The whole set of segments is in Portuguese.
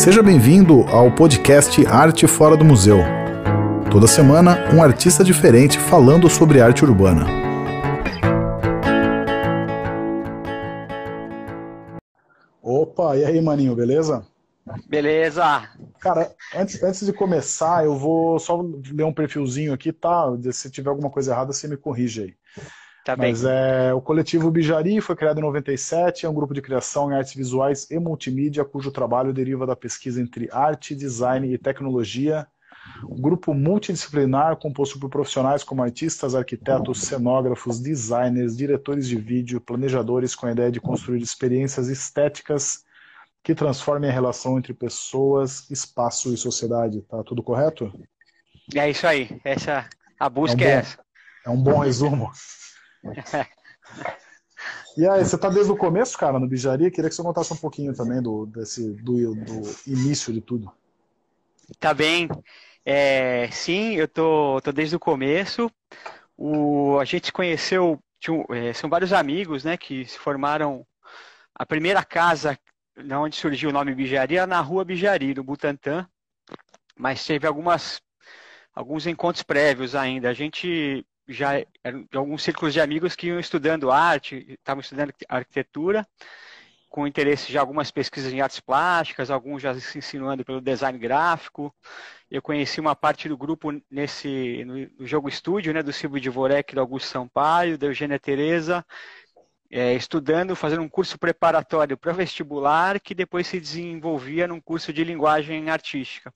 Seja bem-vindo ao podcast Arte Fora do Museu. Toda semana, um artista diferente falando sobre arte urbana. Opa, e aí, maninho, beleza? Beleza. Cara, antes, antes de começar, eu vou só ler um perfilzinho aqui, tá? Se tiver alguma coisa errada, você me corrige aí. Tá bem. Mas é, o coletivo Bijari foi criado em 97, é um grupo de criação em artes visuais e multimídia, cujo trabalho deriva da pesquisa entre arte, design e tecnologia. Um grupo multidisciplinar composto por profissionais como artistas, arquitetos, cenógrafos, designers, diretores de vídeo, planejadores com a ideia de construir experiências estéticas que transformem a relação entre pessoas, espaço e sociedade. Tá tudo correto? É isso aí. Essa, a busca é, um é bom, essa. É um bom resumo. E aí, você tá desde o começo, cara, no Bijaria? Queria que você contasse um pouquinho também do, desse, do, do início de tudo. Tá bem. É, sim, eu tô, tô desde o começo. O, a gente conheceu, tinha, é, são vários amigos, né, que se formaram. A primeira casa onde surgiu o nome Bijaria na rua Bijari, no Butantã, mas teve algumas, alguns encontros prévios ainda. A gente já eram alguns círculos de amigos que iam estudando arte, estavam estudando arquitetura, com interesse de algumas pesquisas em artes plásticas, alguns já se insinuando pelo design gráfico. Eu conheci uma parte do grupo nesse no, jogo estúdio, né, do Silvio Dvorek, do Augusto Sampaio, da Eugênia Tereza, é, estudando, fazendo um curso preparatório para vestibular, que depois se desenvolvia num curso de linguagem artística.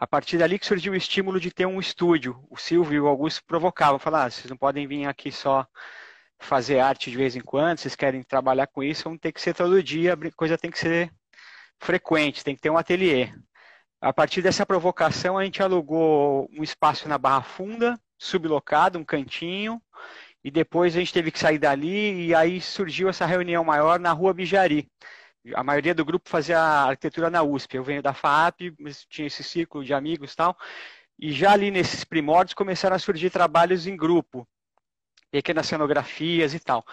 A partir dali que surgiu o estímulo de ter um estúdio. O Silvio e o Augusto provocavam, falavam, ah, vocês não podem vir aqui só fazer arte de vez em quando, vocês querem trabalhar com isso, vão ter que ser todo dia, a coisa tem que ser frequente, tem que ter um ateliê. A partir dessa provocação, a gente alugou um espaço na Barra Funda, sublocado, um cantinho, e depois a gente teve que sair dali, e aí surgiu essa reunião maior na Rua Bijari, a maioria do grupo fazia arquitetura na USP. Eu venho da FAP, mas tinha esse círculo de amigos e tal. E já ali nesses primórdios começaram a surgir trabalhos em grupo, pequenas cenografias e tal.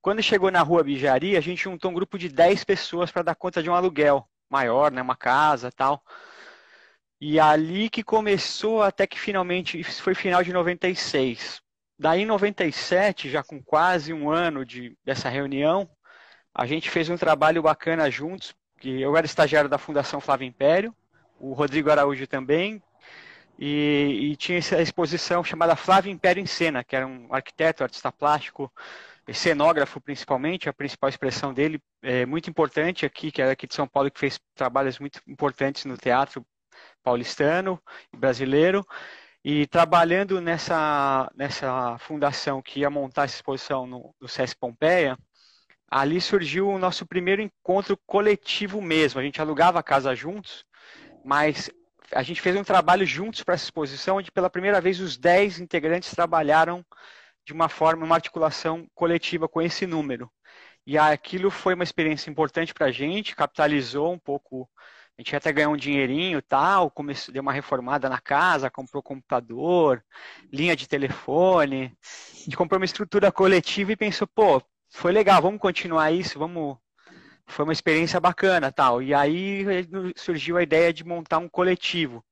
Quando chegou na rua Bijari, a gente juntou um grupo de 10 pessoas para dar conta de um aluguel maior, né, uma casa tal. E ali que começou até que finalmente, isso foi final de 96. Daí em 97, já com quase um ano de, dessa reunião, a gente fez um trabalho bacana juntos, que eu era estagiário da Fundação Flávio Império, o Rodrigo Araújo também, e, e, tinha essa exposição chamada Flávio Império em Cena, que era um arquiteto, artista plástico, cenógrafo principalmente, a principal expressão dele, é muito importante aqui, que era aqui de São Paulo, que fez trabalhos muito importantes no teatro paulistano e brasileiro, e trabalhando nessa, nessa fundação que ia montar essa exposição no, no SESC Pompeia, ali surgiu o nosso primeiro encontro coletivo mesmo. A gente alugava a casa juntos, mas a gente fez um trabalho juntos para essa exposição, onde pela primeira vez os 10 integrantes trabalharam de uma forma, uma articulação coletiva com esse número. E aquilo foi uma experiência importante para a gente, capitalizou um pouco. A gente até ganhou um dinheirinho tal, começou, deu uma reformada na casa, comprou computador, linha de telefone. A gente comprou uma estrutura coletiva e pensou, pô, foi legal, vamos continuar isso, vamos. Foi uma experiência bacana, tal. E aí surgiu a ideia de montar um coletivo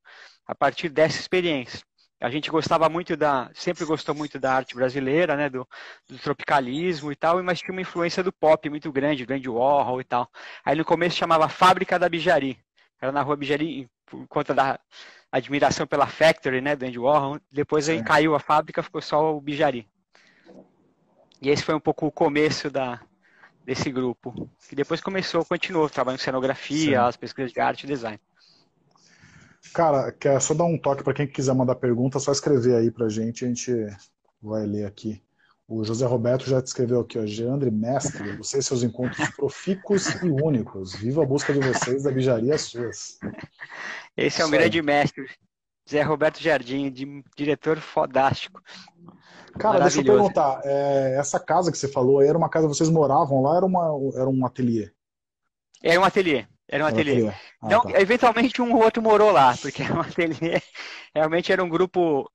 a partir dessa experiência. A gente gostava muito da, sempre gostou muito da arte brasileira, né, do, do tropicalismo e tal, mas tinha uma influência do pop muito grande, do Andy Warhol e tal. Aí no começo chamava Fábrica da Bijari. Era na rua Bijari, por conta da admiração pela Factory, né, do Andy Warhol. Depois aí caiu a fábrica, ficou só o Bijari. E esse foi um pouco o começo da, desse grupo. E depois começou, continuou trabalhando em cenografia, Sim. as pesquisas de arte e design. Cara, quer só dar um toque para quem quiser mandar pergunta, só escrever aí pra gente, a gente vai ler aqui. O José Roberto já escreveu aqui, ó, Geandre Mestre, vocês seus encontros profícuos e únicos. Viva a busca de vocês da bijaria suas. Esse é um grande mestre. Zé Roberto Jardim, de, diretor fodástico. Cara, deixa eu perguntar, é, essa casa que você falou, era uma casa que vocês moravam lá, era, uma, era um ateliê? Era um ateliê, era um era ateliê. ateliê. Ah, então, tá. eventualmente um ou outro morou lá, porque era um ateliê, realmente era um grupo,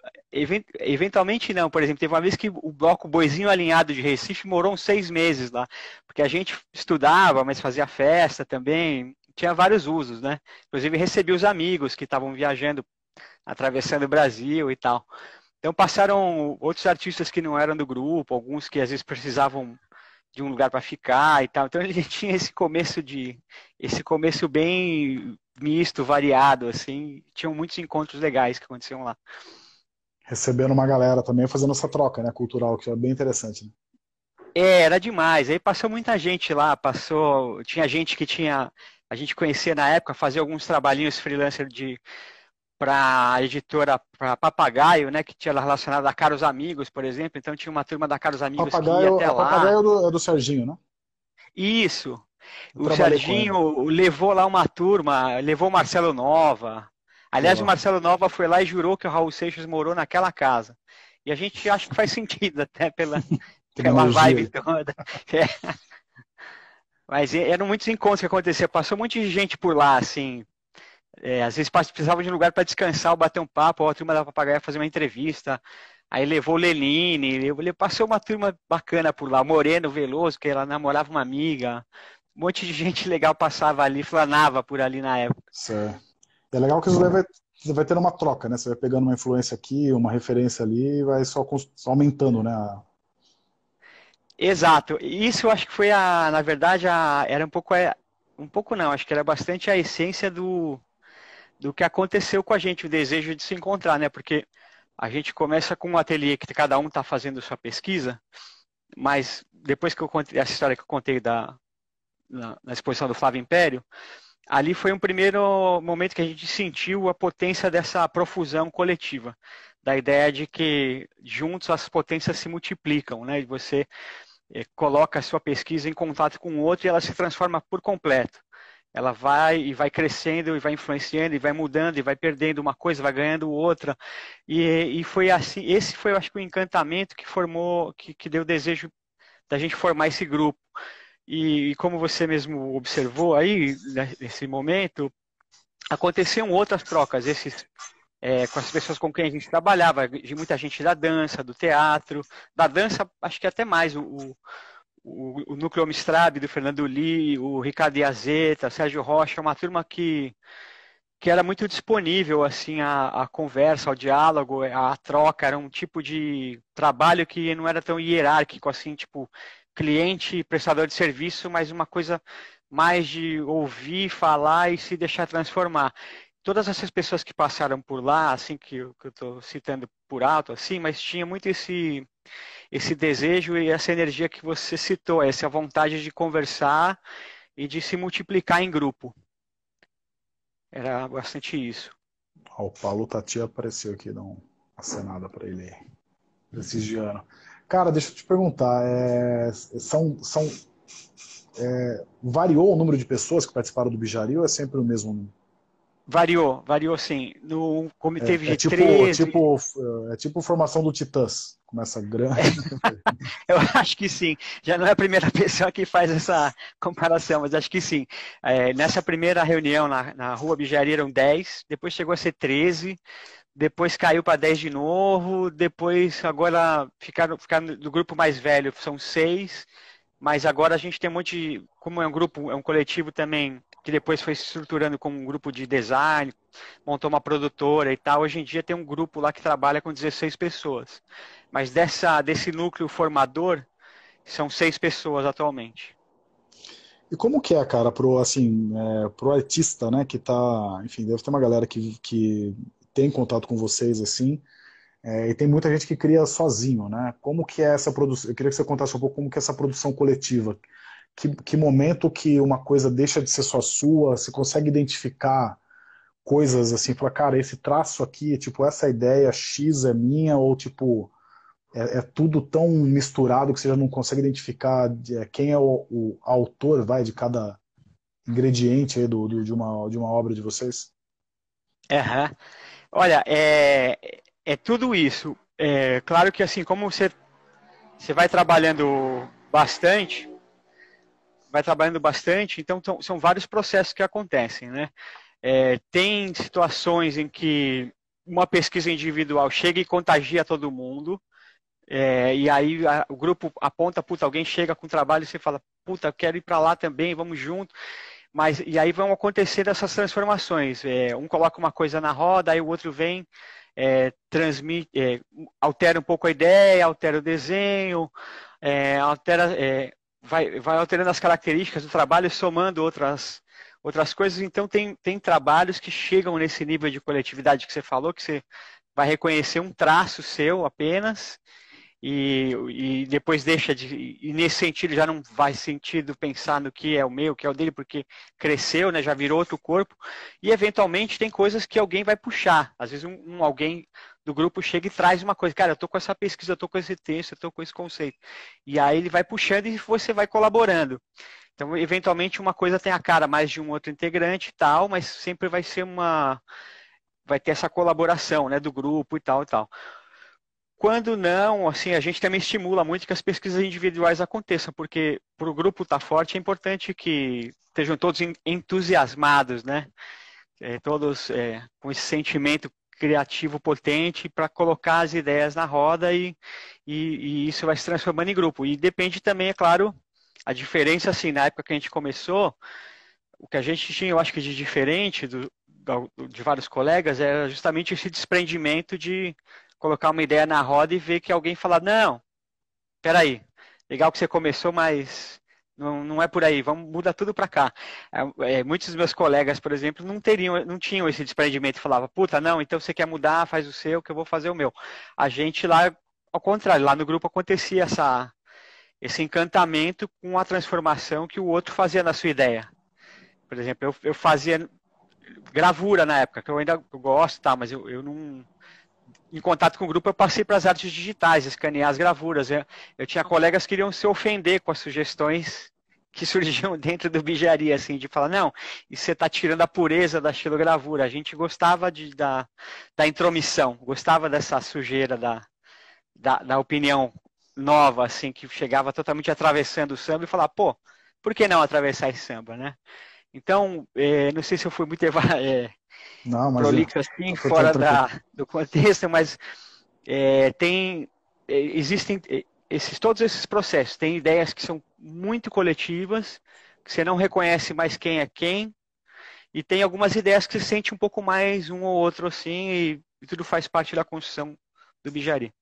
eventualmente não, por exemplo, teve uma vez que o bloco Boizinho Alinhado de Recife morou uns seis meses lá, porque a gente estudava, mas fazia festa também, tinha vários usos, né? Inclusive recebi os amigos que estavam viajando, atravessando o Brasil e tal. Então passaram outros artistas que não eram do grupo, alguns que às vezes precisavam de um lugar para ficar e tal. Então ele tinha esse começo de esse começo bem misto, variado, assim. Tinham muitos encontros legais que aconteciam lá. Recebendo uma galera também, fazendo essa troca, né, cultural, que é bem interessante. Né? É, era demais. Aí passou muita gente lá, passou, tinha gente que tinha a gente conhecia na época, fazia alguns trabalhinhos freelancer de para a editora para Papagaio, né, que tinha relacionado a Caros Amigos, por exemplo. Então tinha uma turma da Caros Amigos Papagaio, que ia até lá. Papagaio é do, é do Serginho, né? Isso. Eu o Serginho levou lá uma turma, levou o Marcelo Nova. Aliás, o Marcelo Nova foi lá e jurou que o Raul Seixas morou naquela casa. E a gente acha que faz sentido até pela, pela vibe toda. É. Mas eram muitos encontros que aconteciam. Passou muita gente por lá, assim, é, às vezes precisava de um lugar para descansar ou bater um papo, ou a turma da papagaia fazer uma entrevista. Aí levou o Lenine, ele passou uma turma bacana por lá, Moreno Veloso, que ela namorava uma amiga. Um monte de gente legal passava ali, flanava por ali na época. Certo. É legal que você vai, vai tendo uma troca, né? Você vai pegando uma influência aqui, uma referência ali e vai só, só aumentando, né? Exato. Isso eu acho que foi a, na verdade, a, era um pouco, um pouco não, acho que era bastante a essência do, do que aconteceu com a gente, o desejo de se encontrar, né? Porque a gente começa com um ateliê que cada um está fazendo sua pesquisa, mas depois que eu contei essa história que eu contei da, na, na, exposição do Flávio Império, ali foi um primeiro momento que a gente sentiu a potência dessa profusão coletiva, da ideia de que juntos as potências se multiplicam, né? Você é, coloca a sua pesquisa em contato com o outro e ela se transforma por completo ela vai e vai crescendo e vai influenciando e vai mudando e vai perdendo uma coisa, vai ganhando outra. E, e foi assim, esse foi, eu acho que o encantamento que formou, que, que deu o desejo da gente formar esse grupo. E, e como você mesmo observou aí, né, nesse momento, aconteciam outras trocas, esses é, com as pessoas com quem a gente trabalhava, de muita gente da dança, do teatro, da dança, acho que até mais o, o, o Núcleo Mistrabe do Fernando Lee, o Ricardo Iazeta, Sérgio Rocha, uma turma que, que era muito disponível assim a, a conversa, ao diálogo, a troca, era um tipo de trabalho que não era tão hierárquico assim, tipo cliente prestador de serviço, mas uma coisa mais de ouvir, falar e se deixar transformar. Todas essas pessoas que passaram por lá, assim que, que eu estou citando por alto, assim, mas tinha muito esse esse desejo e essa energia que você citou, essa vontade de conversar e de se multiplicar em grupo. Era bastante isso. o Paulo Tati apareceu aqui, dá acenada para ele aí. Prestigiando. Cara, deixa eu te perguntar, é, são, são, é, variou o número de pessoas que participaram do Bijari ou é sempre o mesmo Variou, variou sim. No comitê é, é tipo, 13... tipo, é tipo formação do Titãs. Começa grande. eu acho que sim. Já não é a primeira pessoa que faz essa comparação, mas acho que sim. É, nessa primeira reunião na, na Rua Bijaria eram 10, depois chegou a ser 13, depois caiu para 10 de novo, depois agora ficaram, ficaram do grupo mais velho, são seis, mas agora a gente tem um monte, como é um grupo, é um coletivo também que depois foi se estruturando como um grupo de design, montou uma produtora e tal. Hoje em dia tem um grupo lá que trabalha com 16 pessoas. Mas dessa, desse núcleo formador, são seis pessoas atualmente. E como que é, cara, pro, assim, é, pro artista, né, que tá, enfim, deve ter uma galera que, que tem contato com vocês, assim, é, e tem muita gente que cria sozinho, né? Como que é essa produção? Eu queria que você contasse um pouco como que é essa produção coletiva que, que momento que uma coisa deixa de ser só sua, você consegue identificar coisas assim, falar, cara, esse traço aqui, tipo, essa ideia X é minha, ou tipo, é, é tudo tão misturado que você já não consegue identificar de, é, quem é o, o, autor, vai, de cada ingrediente aí do, do, de, uma, de uma obra de vocês? Uhum. Olha, é, é tudo isso. É, claro que assim, como você, você vai trabalhando bastante, vai trabalhando bastante, então são vários processos que acontecem, né? É, tem situações em que uma pesquisa individual chega e contagia todo mundo, é, e aí a, o grupo aponta, puta, alguém chega com trabalho e você fala, puta, quero ir para lá também, vamos junto. Mas, e aí vão acontecer essas transformações. É, um coloca uma coisa na roda, aí o outro vem, é, transmite, é, altera um pouco a ideia, altera o desenho, é, altera, é, vai, vai alterando as características do trabalho, somando outras, outras coisas. Então, tem, tem trabalhos que chegam nesse nível de coletividade que você falou, que você vai reconhecer um traço seu apenas e, e depois deixa de. E nesse sentido já não faz sentido pensar no que é o meu, que é o dele, porque cresceu, né, já virou outro corpo. E eventualmente tem coisas que alguém vai puxar. Às vezes um, um alguém do grupo chega e traz uma coisa, cara, eu tô com essa pesquisa, eu tô com esse texto, eu tô com esse conceito. E aí ele vai puxando e você vai colaborando. Então, eventualmente, uma coisa tem a cara mais de um outro integrante e tal, mas sempre vai ser uma. Vai ter essa colaboração né, do grupo e tal e tal. Quando não, assim, a gente também estimula muito que as pesquisas individuais aconteçam, porque para o grupo estar tá forte é importante que estejam todos entusiasmados, né? É, todos é, com esse sentimento criativo potente para colocar as ideias na roda e, e, e, isso vai se transformando em grupo. E depende também, é claro, a diferença, assim, na época que a gente começou, o que a gente tinha, eu acho que de diferente do, de vários colegas era justamente esse desprendimento de colocar uma ideia na roda e ver que alguém fala, não, peraí, legal que você começou, mas não, não é por aí, vamos mudar tudo para cá. É, é, muitos dos meus colegas, por exemplo, não teriam, não tinham esse desprendimento e falava, puta, não, então você quer mudar, faz o seu, que eu vou fazer o meu. A gente lá, ao contrário, lá no grupo acontecia essa, esse encantamento com a transformação que o outro fazia na sua ideia. Por exemplo, eu, eu fazia gravura na época, que eu ainda gosto, tá, mas eu, eu não em contato com o grupo, eu passei para as artes digitais, escanear as gravuras. Eu, eu tinha colegas que queriam se ofender com as sugestões que surgiam dentro do bijaria, assim, de falar, não, e você está tirando a pureza da estilogravura. A gente gostava de, da, da intromissão, gostava dessa sujeira da, da, da, opinião nova, assim, que chegava totalmente atravessando o samba e falar, pô, por que não atravessar esse samba, né? Então, é, não sei se eu fui muito é, não, prolixo assim, fora da, do contexto, mas é, tem, é, existem é, esses, todos esses processos. Tem ideias que são muito coletivas, que você não reconhece mais quem é quem, e tem algumas ideias que você sente um pouco mais um ou outro assim, e, e tudo faz parte da construção do Bijari.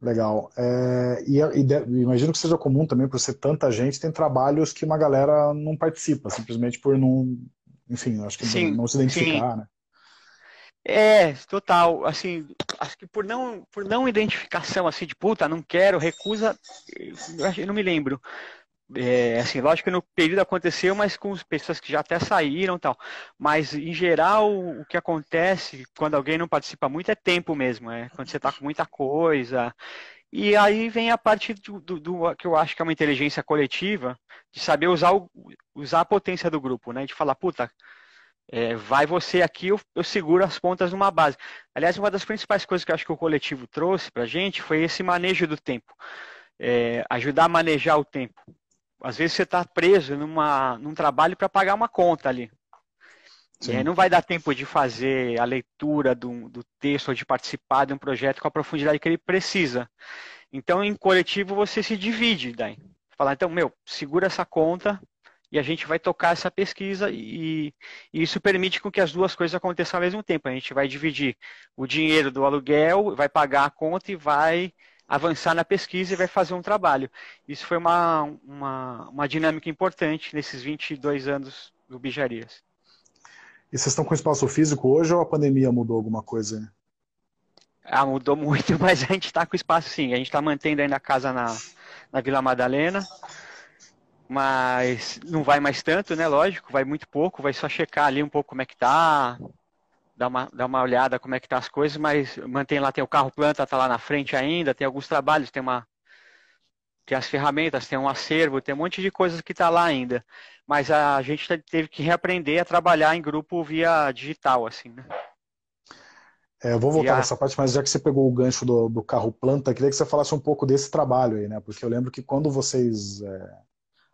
Legal. É, e, e de, imagino que seja comum também, por ser tanta gente, tem trabalhos que uma galera não participa, simplesmente por não, enfim, acho que sim, não se identificar, sim. né? É, total. Assim, acho que por não, por não identificação, assim, de puta, não quero, recusa, eu não me lembro. É, assim, lógico que no período aconteceu, mas com pessoas que já até saíram tal. Mas, em geral, o que acontece quando alguém não participa muito é tempo mesmo. É quando você está com muita coisa. E aí vem a parte do, do, do, que eu acho que é uma inteligência coletiva, de saber usar, o, usar a potência do grupo, né? De falar, puta, é, vai você aqui, eu, eu, seguro as pontas numa base. Aliás, uma das principais coisas que eu acho que o coletivo trouxe pra gente foi esse manejo do tempo. É, ajudar a manejar o tempo. Às vezes você está preso numa, num trabalho para pagar uma conta ali. É, não vai dar tempo de fazer a leitura do, do texto ou de participar de um projeto com a profundidade que ele precisa. Então, em coletivo, você se divide daí. Falar, então, meu, segura essa conta e a gente vai tocar essa pesquisa e, e, isso permite com que as duas coisas aconteçam ao mesmo tempo. A gente vai dividir o dinheiro do aluguel, vai pagar a conta e vai avançar na pesquisa e vai fazer um trabalho. Isso foi uma, uma, uma dinâmica importante nesses 22 anos do Bijarias. E vocês estão com espaço físico hoje ou a pandemia mudou alguma coisa? Ah, mudou muito, mas a gente está com espaço sim. A gente está mantendo ainda a casa na, na Vila Madalena, mas não vai mais tanto, né? Lógico, vai muito pouco, vai só checar ali um pouco como é que tá, dar uma, dar uma olhada como é que tá as coisas, mas mantém lá, tem o carro planta, tá lá na frente ainda, tem alguns trabalhos, tem uma tem as ferramentas, tem um acervo, tem um monte de coisas que está lá ainda. Mas a gente teve que reaprender a trabalhar em grupo via digital, assim, né? É, eu vou voltar a... nessa parte, mas já que você pegou o gancho do, do, carro planta, queria que você falasse um pouco desse trabalho aí, né? Porque eu lembro que quando vocês é,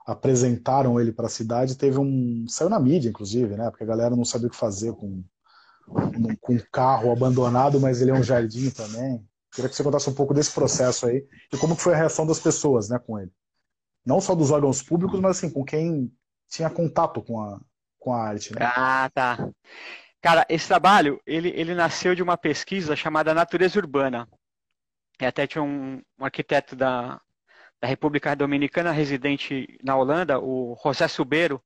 apresentaram ele para a cidade, teve um. saiu na mídia, inclusive, né? Porque a galera não sabia o que fazer com, com um carro abandonado, mas ele é um jardim também. Queria que você contasse um pouco desse processo aí e como foi a reação das pessoas né, com ele. Não só dos órgãos públicos, mas assim, com quem tinha contato com a, com a arte. Né? Ah, tá. Cara, esse trabalho, ele, ele nasceu de uma pesquisa chamada Natureza Urbana. E até tinha um, um arquiteto da, da República Dominicana, residente na Holanda, o José Subeiro,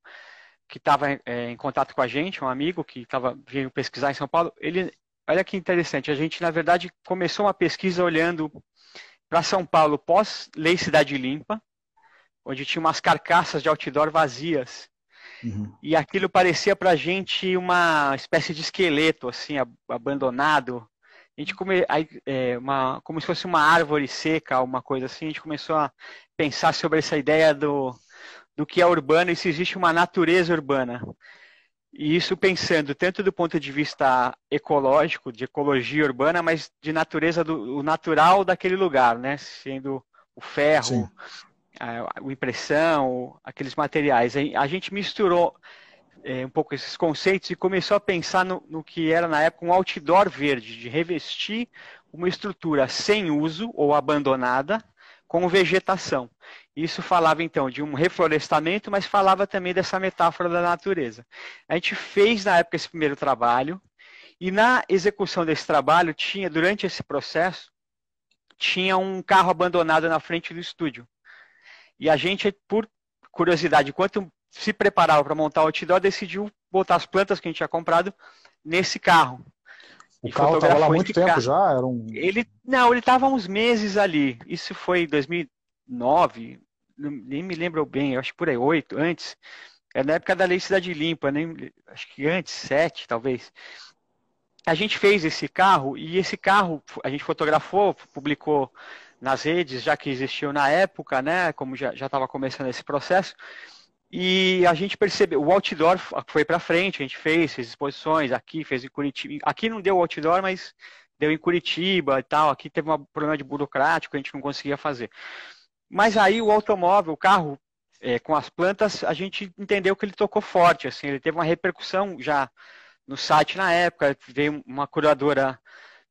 que estava é, em contato com a gente, um amigo que estava vindo pesquisar em São Paulo. Ele, olha que interessante, a gente, na verdade, começou uma pesquisa olhando para São Paulo pós-Lei Cidade Limpa, onde tinha umas carcaças de outdoor vazias Uhum. E aquilo parecia para a gente uma espécie de esqueleto, assim, abandonado. A gente come, é, uma, como se fosse uma árvore seca, uma coisa assim. A gente começou a pensar sobre essa ideia do, do que é urbano e se existe uma natureza urbana. E isso pensando tanto do ponto de vista ecológico, de ecologia urbana, mas de natureza do natural daquele lugar, né? Sendo o ferro, a, a impressão, aqueles materiais. A gente misturou é, um pouco esses conceitos e começou a pensar no, no, que era na época um outdoor verde, de revestir uma estrutura sem uso ou abandonada com vegetação. Isso falava então de um reflorestamento, mas falava também dessa metáfora da natureza. A gente fez na época esse primeiro trabalho e na execução desse trabalho tinha durante esse processo tinha um carro abandonado na frente do estúdio. E a gente, por curiosidade, enquanto se preparava para montar o outdoor, decidiu botar as plantas que a gente tinha comprado nesse carro. O carro estava lá há muito tempo carro. já? Era um... Ele, não, ele estava uns meses ali. Isso foi em 2009, nem me lembro bem, acho que por aí, oito, antes. Era é na época da Lei Cidade Limpa, nem, acho que antes, sete, talvez. A gente fez esse carro e esse carro a gente fotografou, publicou nas redes, já que existiu na época, né? Como já estava começando esse processo. E a gente percebeu, o outdoor foi para frente, a gente fez, fez exposições aqui, fez em Curitiba. Aqui não deu outdoor, mas deu em Curitiba e tal. Aqui teve um problema de burocrático, a gente não conseguia fazer. Mas aí o automóvel, o carro é, com as plantas, a gente entendeu que ele tocou forte, assim, ele teve uma repercussão já no site na época, veio uma curadora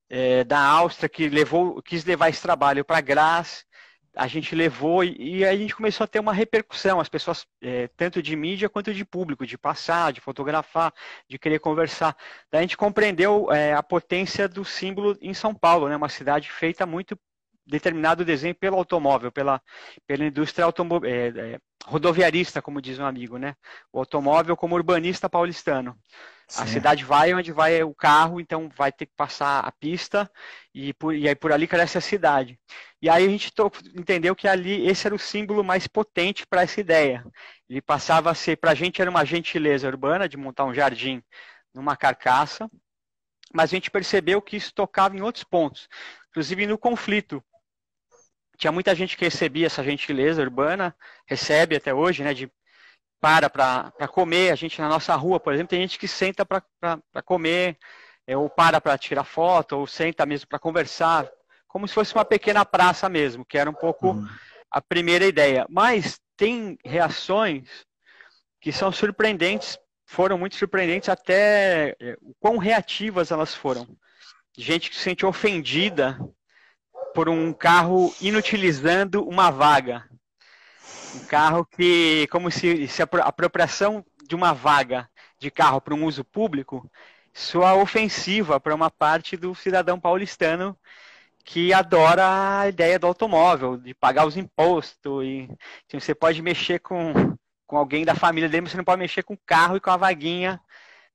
é, da Áustria que levou, quis levar esse trabalho para Graz. A gente levou e, e, aí a gente começou a ter uma repercussão, as pessoas, é, tanto de mídia quanto de público, de passar, de fotografar, de querer conversar. Daí a gente compreendeu é, a potência do símbolo em São Paulo, né, uma cidade feita muito determinado desenho pelo automóvel, pela, pela indústria é, é, rodoviarista, como diz um amigo, né? O automóvel como urbanista paulistano. Sim. A cidade vai onde vai o carro, então vai ter que passar a pista e, por, e aí por ali cresce a cidade. E aí a gente entendeu que ali esse era o símbolo mais potente para essa ideia. Ele passava a ser, para a gente era uma gentileza urbana de montar um jardim numa carcaça, mas a gente percebeu que isso tocava em outros pontos, inclusive no conflito tinha muita gente que recebia essa gentileza urbana, recebe até hoje, né, de para para comer, a gente na nossa rua, por exemplo, tem gente que senta para comer, é, ou para para tirar foto, ou senta mesmo para conversar, como se fosse uma pequena praça mesmo, que era um pouco uhum. a primeira ideia. Mas tem reações que são surpreendentes, foram muito surpreendentes, até é, o quão reativas elas foram. Gente que se sente ofendida por um carro inutilizando uma vaga. Um carro que, como se, se a apropriação de uma vaga de carro para um uso público soa ofensiva para uma parte do cidadão paulistano que adora a ideia do automóvel, de pagar os impostos. E assim, você pode mexer com, com alguém da família dele, mas você não pode mexer com o carro e com a vaguinha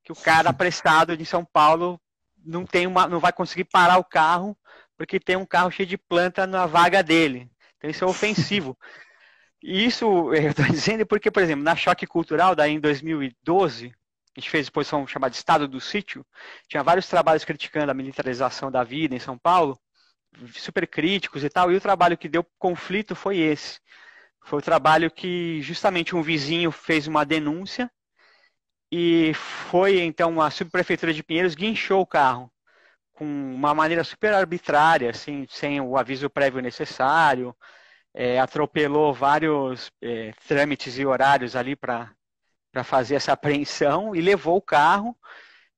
que o cara apressado de São Paulo não tem uma, não vai conseguir parar o carro porque tem um carro cheio de planta na vaga dele. Então isso é ofensivo. E isso eu estou dizendo porque, por exemplo, na Choque Cultural, daí em 2012, a gente fez exposição chamada Estado do Sítio, tinha vários trabalhos criticando a militarização da vida em São Paulo, super críticos e tal, e o trabalho que deu conflito foi esse. Foi o trabalho que justamente um vizinho fez uma denúncia e foi então a subprefeitura de Pinheiros guinchou o carro com uma maneira super arbitrária, assim, sem o aviso prévio necessário, é, atropelou vários é, trâmites e horários ali para fazer essa apreensão e levou o carro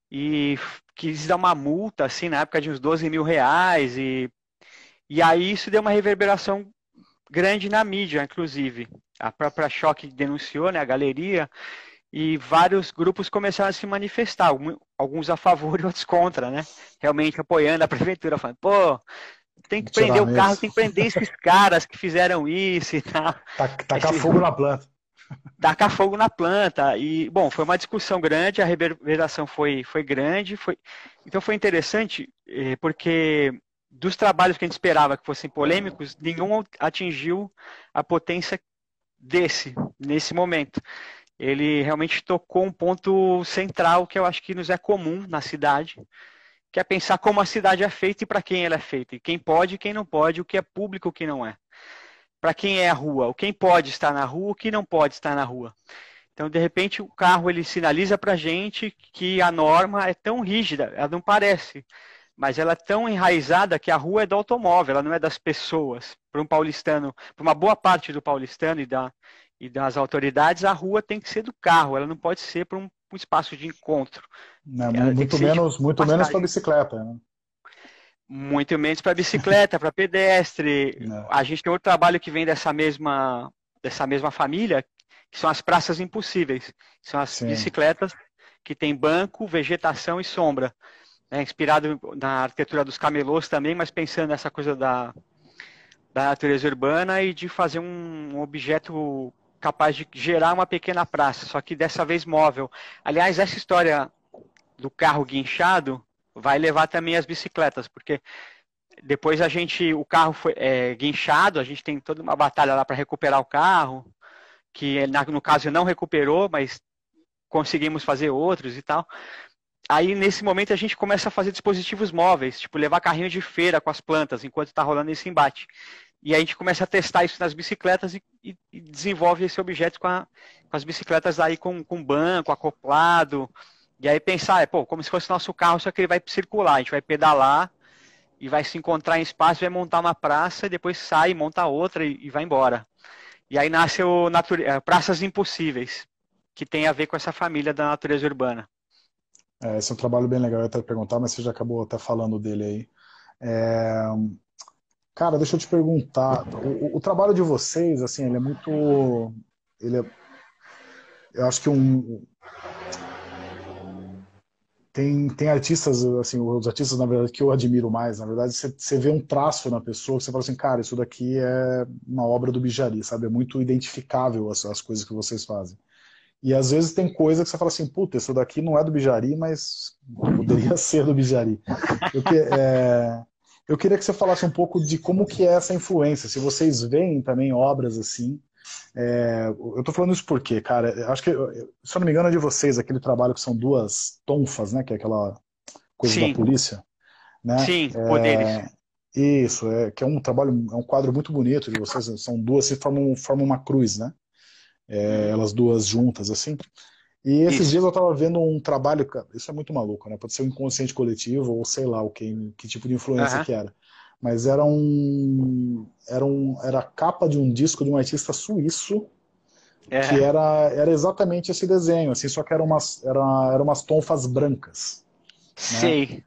e quis dar uma multa, assim, na época de uns 12 mil reais e, e aí isso deu uma reverberação grande na mídia, inclusive. A própria Choque denunciou, né, a galeria, e vários grupos começaram a se manifestar, alguns a favor e outros contra, né? Realmente apoiando a prefeitura, falando, pô, tem que prender o carro, tem que prender esses caras que fizeram isso e tal. Tacar fogo na planta. Tacar fogo na planta. E, bom, foi uma discussão grande, a reverberação foi, foi grande. Foi... Então foi interessante, eh, porque dos trabalhos que a gente esperava que fossem polêmicos, nenhum atingiu a potência desse, nesse momento. Ele realmente tocou um ponto central que eu acho que nos é comum na cidade, que é pensar como a cidade é feita e para quem ela é feita, e quem pode e quem não pode, o que é público e o que não é. Para quem é a rua, o quem pode estar na rua, o que não pode estar na rua. Então, de repente, o carro ele sinaliza para a gente que a norma é tão rígida, ela não parece, mas ela é tão enraizada que a rua é do automóvel, ela não é das pessoas. Para um paulistano, para uma boa parte do paulistano e, da, e das autoridades, a rua tem que ser do carro, ela não pode ser para um, um, espaço de encontro. Não, muito menos, muito menos para bicicleta. Né? Muito menos para bicicleta, para pedestre. Não. A gente tem outro trabalho que vem dessa mesma, dessa mesma família, que são as praças impossíveis. São as Sim. bicicletas que tem banco, vegetação e sombra né, inspirado na arquitetura dos camelôs também, mas pensando nessa coisa da, da natureza urbana e de fazer um objeto capaz de gerar uma pequena praça, só que dessa vez móvel. Aliás, essa história do carro guinchado vai levar também as bicicletas, porque depois a gente, o carro foi é, guinchado, a gente tem toda uma batalha lá para recuperar o carro, que no caso não recuperou, mas conseguimos fazer outros e tal. Aí, nesse momento, a gente começa a fazer dispositivos móveis, tipo levar carrinho de feira com as plantas, enquanto está rolando esse embate. E a gente começa a testar isso nas bicicletas e, e, e desenvolve esse objeto com, a, com, as bicicletas aí com, com banco, acoplado. E aí pensar, é, pô, como se fosse nosso carro, só que ele vai circular, a gente vai pedalar e vai se encontrar em espaço, vai montar uma praça, e depois sai, monta outra e, e vai embora. E aí nasce o nature... Eh, Praças Impossíveis, que tem a ver com essa família da natureza urbana. É, esse é um trabalho bem legal, eu até perguntar, mas você já acabou até falando dele aí. É... Cara, deixa eu te perguntar, o, o, trabalho de vocês, assim, ele é muito... Ele é... Eu acho que um... Tem, tem artistas, assim, os artistas, na verdade, que eu admiro mais, na verdade, você, você vê um traço na pessoa que você fala assim, cara, isso daqui é uma obra do Bijari, sabe? É muito identificável as, as coisas que vocês fazem. E às vezes tem coisa que você fala assim, puta, isso daqui não é do Bijari, mas poderia ser do Bijari. Eu, que, é, eu queria que você falasse um pouco de como que é essa influência, se vocês veem também obras assim. É, eu tô falando isso porque, cara, acho que, se eu não me engano, é de vocês, aquele trabalho que são duas tonfas, né, que é aquela coisa Sim. da polícia. Né? Sim, é, poderes. Isso, é, que é um trabalho, é um quadro muito bonito de vocês, são duas, se formam, formam uma cruz, né? é, elas duas juntas, assim. E esses isso. dias eu estava vendo um trabalho, isso é muito maluco, né? Pode ser um inconsciente coletivo ou sei lá o que, que tipo de influência uhum. que era. Mas era um, era um, era a capa de um disco de um artista suíço é. que era, era exatamente esse desenho, assim, só que eram umas, era, eram umas tonfas brancas. Né? Sei.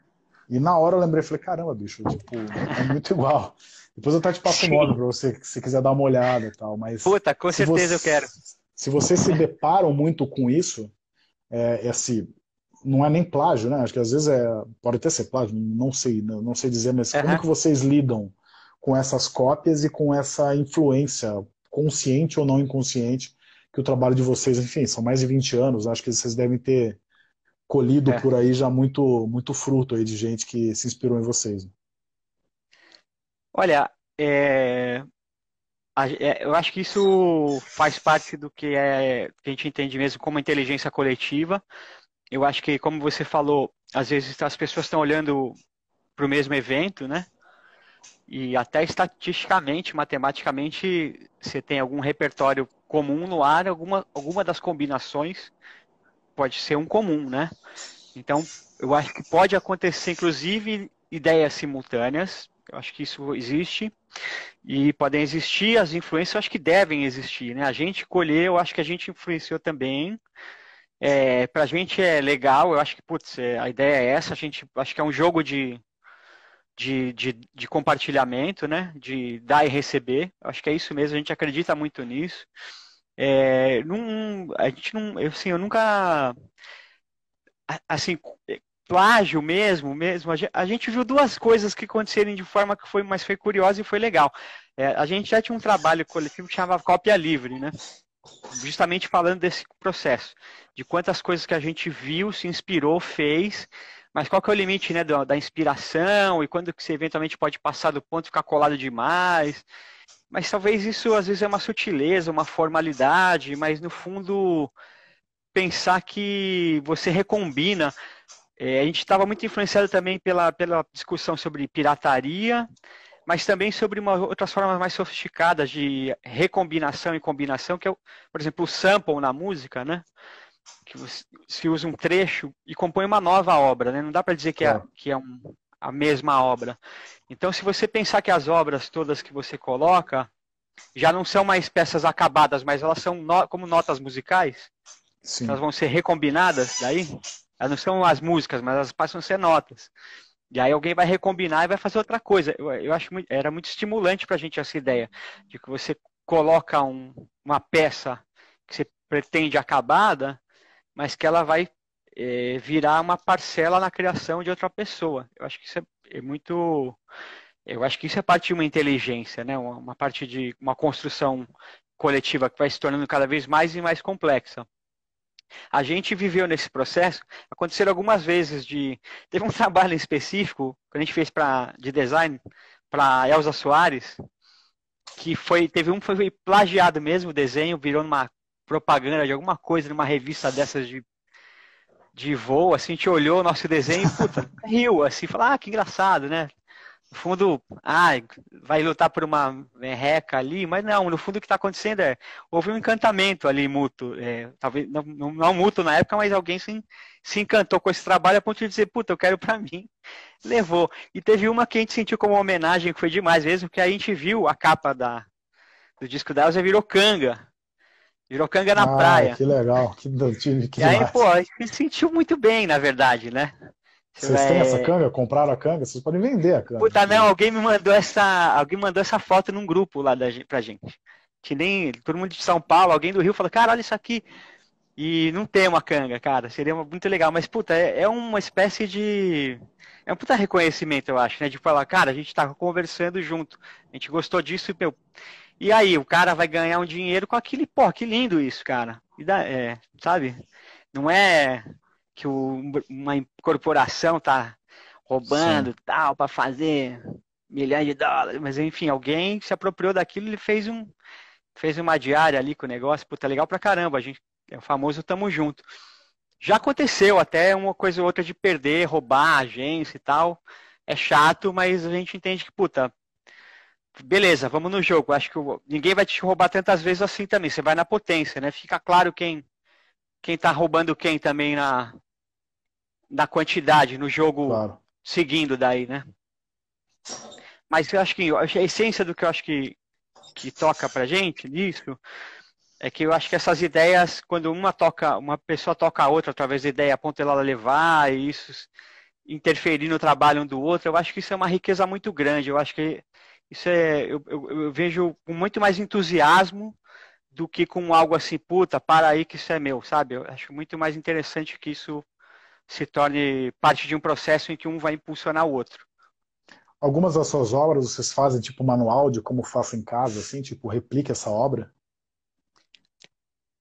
E na hora eu lembrei, falei, caramba, bicho, tipo, é muito igual. Depois eu até te passo o nome para você, se quiser dar uma olhada e tal. Mas Puta, com certeza você, eu quero. Se vocês se deparam muito com isso, é, esse, não é nem plágio, né? Acho que às vezes é, pode até ser plágio, não sei, não sei dizer, mas uhum. como que vocês lidam com essas cópias e com essa influência, consciente ou não inconsciente, que o trabalho de vocês, enfim, são mais de 20 anos, acho que vocês devem ter colhido é. por aí já muito, muito fruto aí de gente que se inspirou em vocês. Olha, é, é, eu acho que isso faz parte do que, é, que a gente entende mesmo como inteligência coletiva. Eu acho que, como você falou, às vezes as pessoas estão olhando para o mesmo evento, né? E até estatisticamente, matematicamente, você tem algum repertório comum no ar, alguma, alguma das combinações pode ser um comum, né? Então, eu acho que pode acontecer, inclusive, ideias simultâneas, eu acho que isso existe. E podem existir as influências, eu acho que devem existir. Né? A gente colher, eu acho que a gente influenciou também. É, para a gente é legal, eu acho que putz, é, a ideia é essa, a gente acho que é um jogo de, de, de, de, compartilhamento, né? De dar e receber. Acho que é isso mesmo, a gente acredita muito nisso. É, a gente não, eu, assim, eu nunca, assim, plágio mesmo, mesmo. A gente viu duas coisas que aconteceram de forma que foi, mas foi curiosa e foi legal. É, a gente já tinha um trabalho coletivo que chamava Cópia Livre, né? Justamente falando desse processo, de quantas coisas que a gente viu, se inspirou, fez, mas qual que é o limite né, da, da inspiração e quando que você eventualmente pode passar do ponto ficar colado demais. Mas talvez isso às vezes é uma sutileza, uma formalidade, mas no fundo pensar que você recombina. É, a gente estava muito influenciado também pela, pela discussão sobre pirataria, mas também sobre uma, outras formas mais sofisticadas de recombinação e combinação, que é, por exemplo, o sample na música, né? que você usa um trecho e compõe uma nova obra, né? Não dá para dizer que é, que é um, a mesma obra. Então, se você pensar que as obras todas que você coloca já não são mais peças acabadas, mas elas são no, como notas musicais, Sim. elas vão ser recombinadas daí. Elas não são as músicas, mas elas passam a ser notas. E aí alguém vai recombinar e vai fazer outra coisa. Eu, eu acho muito, era muito estimulante para a gente essa ideia de que você coloca um, uma peça que você pretende acabada mas que ela vai é, virar uma parcela na criação de outra pessoa. Eu acho que isso é, é muito. Eu acho que isso é parte de uma inteligência, né? uma, uma parte de uma construção coletiva que vai se tornando cada vez mais e mais complexa. A gente viveu nesse processo, aconteceram algumas vezes de. Teve um trabalho específico que a gente fez pra, de design para Elza Soares, que foi. Teve um foi plagiado mesmo, o desenho, virou numa propaganda de alguma coisa numa revista dessas de, de voo, assim, a gente olhou o nosso desenho puta, riu, assim, falou, ah, que engraçado, né? No fundo, ah, vai lutar por uma reca ali, mas não, no fundo o que está acontecendo é, houve um encantamento ali mútuo, é, talvez, não, não, mútuo na época, mas alguém se, se encantou com esse trabalho a ponto de dizer, puta, eu quero para mim, levou. E teve uma que a gente sentiu como homenagem, que foi demais mesmo, que a gente viu a capa da, do disco dela, já virou canga, Virou canga na ah, praia. Que legal, que, que E aí, pô, a gente sentiu muito bem, na verdade, né? Vocês têm essa canga? Compraram a canga? Vocês podem vender a canga. Puta, não, alguém me mandou essa. Alguém mandou essa foto num grupo lá da, pra gente. Que nem todo mundo de São Paulo, alguém do Rio falou, cara, olha isso aqui. E não tem uma canga, cara. Seria muito legal. Mas, puta, é, é uma espécie de. É um puta reconhecimento, eu acho, né? De falar, cara, a gente tá conversando junto. A gente gostou disso e, meu, e aí, o cara vai ganhar um dinheiro com aquele, pô, que lindo isso, cara. E dá, é, sabe? Não é que o, uma corporação tá roubando Sim. tal para fazer milhões de dólares, mas enfim, alguém se apropriou daquilo, ele fez um fez uma diária ali com o negócio, puta, legal pra caramba, a gente é o famoso tamo junto. Já aconteceu até uma coisa ou outra de perder, roubar agência e tal. É chato, mas a gente entende que, puta, beleza, vamos no jogo. Acho que ninguém vai te roubar tantas vezes assim também. Você vai na potência, né? Fica claro quem quem tá roubando quem também na na quantidade no jogo claro. seguindo daí, né? Mas eu acho que a essência do que eu acho que que toca pra gente nisso é que eu acho que essas ideias, quando uma toca, uma pessoa toca a outra através da ideia, a ponto ela levar e isso interferir no trabalho um do outro, eu acho que isso é uma riqueza muito grande. Eu acho que isso é, eu, eu, eu, vejo com muito mais entusiasmo do que com algo assim, puta, para aí que isso é meu, sabe? Eu acho muito mais interessante que isso se torne parte de um processo em que um vai impulsionar o outro. Algumas das suas obras vocês fazem tipo manual de como faço em casa, assim, tipo replique essa obra?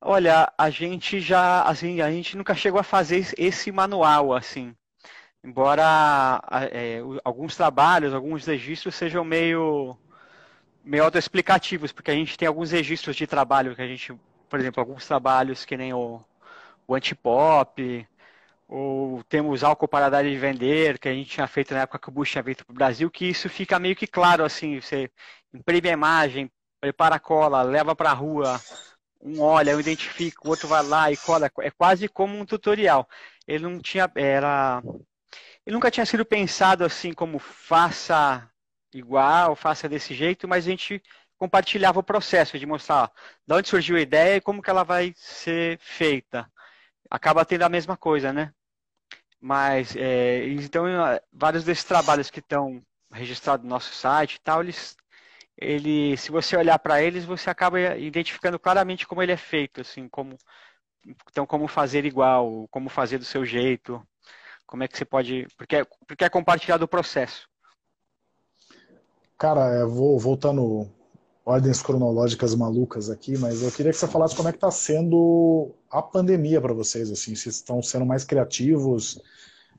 Olha, a gente já, assim, a gente nunca chegou a fazer esse manual, assim embora é, alguns trabalhos, alguns registros sejam meio, meio autoexplicativos, porque a gente tem alguns registros de trabalho que a gente, por exemplo, alguns trabalhos que nem o, o antipop, ou temos álcool para dar e vender, que a gente tinha feito na época que o Bush tinha feito para o Brasil, que isso fica meio que claro, assim, você imprime a imagem, prepara a cola, leva para a rua, um olha, um identifica, o outro vai lá e cola, é quase como um tutorial. Ele não tinha, era ele nunca tinha sido pensado assim como faça igual, faça desse jeito, mas a gente compartilhava o processo de mostrar de onde surgiu a ideia e como que ela vai ser feita. Acaba tendo a mesma coisa, né? Mas, é, então, vários desses trabalhos que estão registrado no nosso site e tal, eles, ele, se você olhar para eles, você acaba identificando claramente como ele é feito, assim, como então como fazer igual, como fazer do seu jeito, como é que você pode, porque é, porque é compartilhado o processo. Cara, eu vou voltando ordens cronológicas malucas aqui, mas eu queria que você falasse como é que está sendo a pandemia para vocês, assim, se estão sendo mais criativos,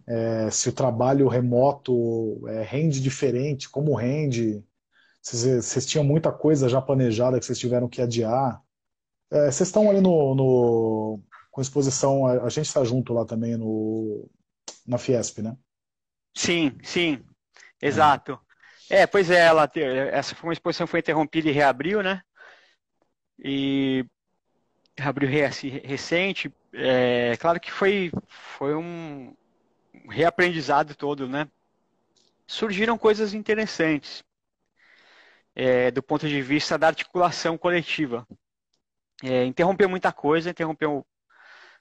é, se o trabalho remoto é, rende diferente, como rende, se vocês tinham muita coisa já planejada que vocês tiveram que adiar. É, vocês estão ali no, no, com exposição, a, a gente está junto lá também no, na Fiesp, né? Sim, sim, exato. É, pois é, ela, essa foi uma exposição foi interrompida e reabriu, né? E reabriu recente. É, claro que foi, foi um reaprendizado todo, né? Surgiram coisas interessantes é, do ponto de vista da articulação coletiva. É, interrompeu muita coisa, interrompeu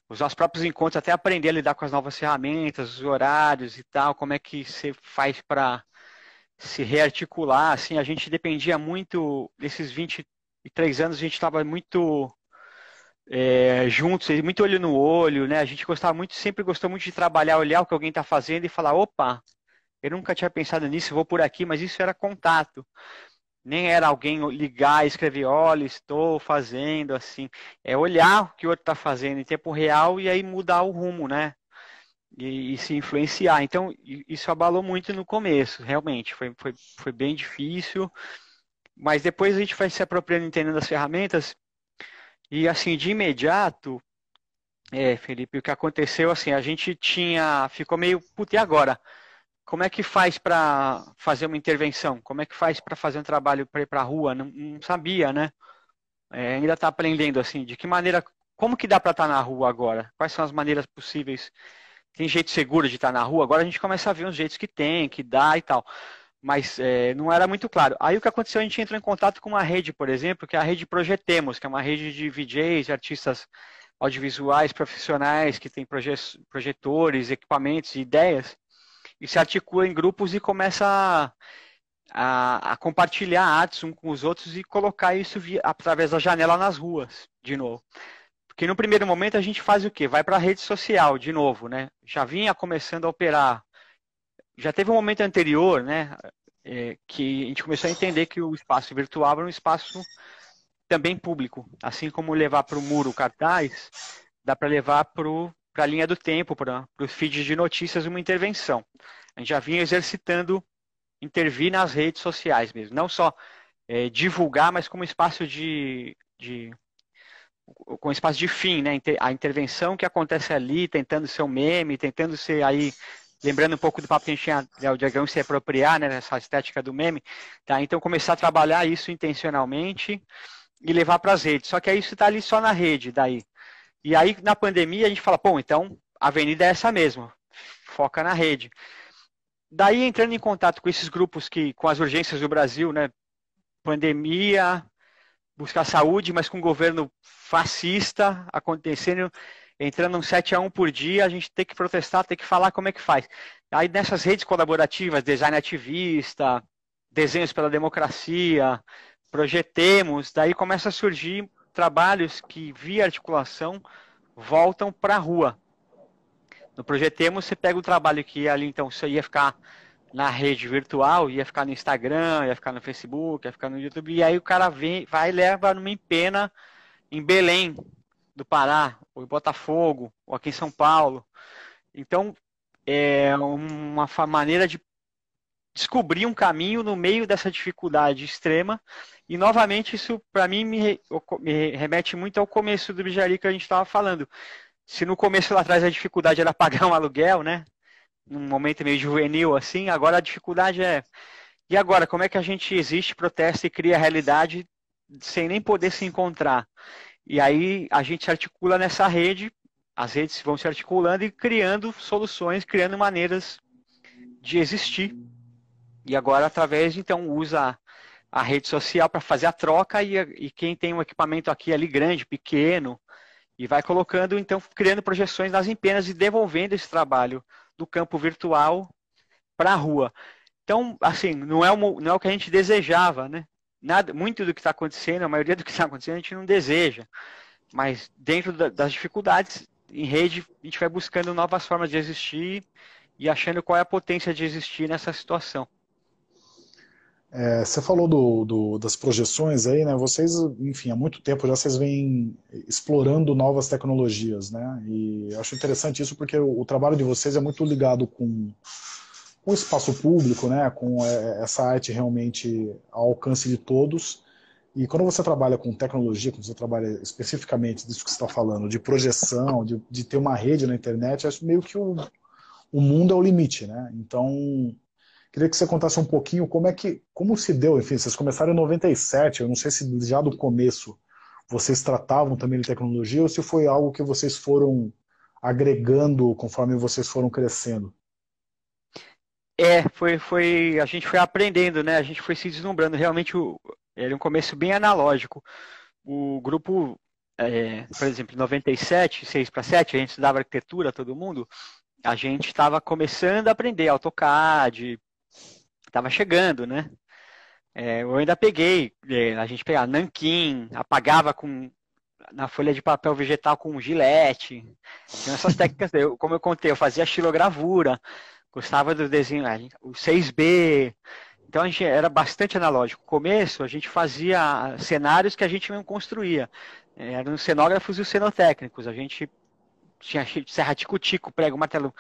os nossos próprios encontros, até aprender a lidar com as novas ferramentas, os horários e tal, como é que você faz para se rearticular, assim, a gente dependia muito, desses 23 anos, a gente estava muito é, juntos, muito olho no olho, né? A gente gostava muito, sempre gostou muito de trabalhar, olhar o que alguém está fazendo e falar, opa, eu nunca tinha pensado nisso, vou por aqui, mas isso era contato. Nem era alguém ligar e escrever, olha, estou fazendo assim. É olhar o que o outro está fazendo em tempo real e aí mudar o rumo, né? E, e, se influenciar. Então, isso abalou muito no começo, realmente. Foi, foi, foi bem difícil. Mas depois a gente vai se apropriando, entendendo as ferramentas. E, assim, de imediato, é, Felipe, o que aconteceu, assim, a gente tinha. Ficou meio. Puta, e agora? Como é que faz para fazer uma intervenção? Como é que faz para fazer um trabalho para ir para a rua? Não, não, sabia, né? É, ainda está aprendendo, assim, de que maneira. Como que dá para estar tá na rua agora? Quais são as maneiras possíveis tem jeito seguro de estar na rua, agora a gente começa a ver os jeitos que tem, que dá e tal. Mas é, não era muito claro. Aí o que aconteceu, a gente entrou em contato com uma rede, por exemplo, que é a rede Projetemos, que é uma rede de VJs, artistas audiovisuais profissionais, que tem projetores, equipamentos e ideias, e se articula em grupos e começa a, a, a compartilhar artes uns com os outros e colocar isso via, através da janela nas ruas, de novo. Porque no primeiro momento a gente faz o quê? Vai para a rede social de novo, né? Já vinha começando a operar. Já teve um momento anterior, né? É, que a gente começou a entender que o espaço virtual era um espaço também público. Assim como levar para o muro cartaz, dá para levar para a linha do tempo, para os feeds de notícias, uma intervenção. A gente já vinha exercitando intervir nas redes sociais mesmo. Não só é, divulgar, mas como espaço de, de com espaço de fim, né? A intervenção que acontece ali, tentando ser um meme, tentando ser aí, lembrando um pouco do papo que a gente tinha, o Diagão se apropriar, né? Essa estética do meme, tá? Então começar a trabalhar isso intencionalmente e levar para as redes. Só que aí isso está ali só na rede, daí. E aí na pandemia a gente fala, bom, então a avenida é essa mesmo, foca na rede. Daí entrando em contato com esses grupos que, com as urgências do Brasil, né? Pandemia, buscar saúde, mas com um governo fascista acontecendo, entrando um 7 a 1 por dia, a gente tem que protestar, tem que falar como é que faz. Aí nessas redes colaborativas, design ativista, desenhos pela democracia, projetemos, daí começa a surgir trabalhos que via articulação voltam para a rua. No projetemos você pega o trabalho que ali então você ia ficar na rede virtual, ia ficar no Instagram, ia ficar no Facebook, ia ficar no YouTube, e aí o cara vem, vai e leva numa empena em Belém do Pará, ou em Botafogo, ou aqui em São Paulo. Então, é uma maneira de descobrir um caminho no meio dessa dificuldade extrema. E, novamente, isso, para mim, me, me, remete muito ao começo do Bijari que a gente estava falando. Se no começo lá atrás a dificuldade era pagar um aluguel, né? Num momento meio juvenil assim, agora a dificuldade é e agora, como é que a gente existe, protesta e cria realidade sem nem poder se encontrar? E aí a gente se articula nessa rede, as redes vão se articulando e criando soluções, criando maneiras de existir. E agora, através, então, usa a rede social para fazer a troca e, e, quem tem um equipamento aqui ali grande, pequeno, e vai colocando, então, criando projeções nas empenas e devolvendo esse trabalho do campo virtual para a rua. Então, assim, não é, uma, não é o que a gente desejava, né? Nada, muito do que está acontecendo, a maioria do que está acontecendo a gente não deseja. Mas dentro da, das dificuldades, em rede, a gente vai buscando novas formas de existir e achando qual é a potência de existir nessa situação. É, você falou do, do, das projeções aí, né? Vocês, enfim, há muito tempo já vocês vêm explorando novas tecnologias, né? E acho interessante isso porque o, o trabalho de vocês é muito ligado com, com o espaço público, né? Com é, essa arte realmente ao alcance de todos. E quando você trabalha com tecnologia, quando você trabalha especificamente disso que você está falando, de projeção, de, de ter uma rede na internet, acho meio que o, o mundo é o limite, né? Então Queria que você contasse um pouquinho como é que, como se deu, enfim, vocês começaram em 97, eu não sei se já do começo vocês tratavam também de tecnologia ou se foi algo que vocês foram agregando conforme vocês foram crescendo. É, foi, foi, a gente foi aprendendo, né? A gente foi se deslumbrando. Realmente, o, era um começo bem analógico. O grupo, é, por exemplo, em 97, 6 para 7, a gente estudava arquitetura, todo mundo. A gente estava começando a aprender AutoCAD, estava chegando, né? É, eu ainda peguei, é, a gente pegava nanquim, apagava com na folha de papel vegetal com gilete. Tinha essas técnicas, eu, como eu contei, eu fazia xilogravura, gostava do desenho, o 6B. Então a gente era bastante analógico. No começo a gente fazia cenários que a gente não construía. Eram cenógrafos e cenotécnicos. A gente tinha serra tico-tico, prego, martelo.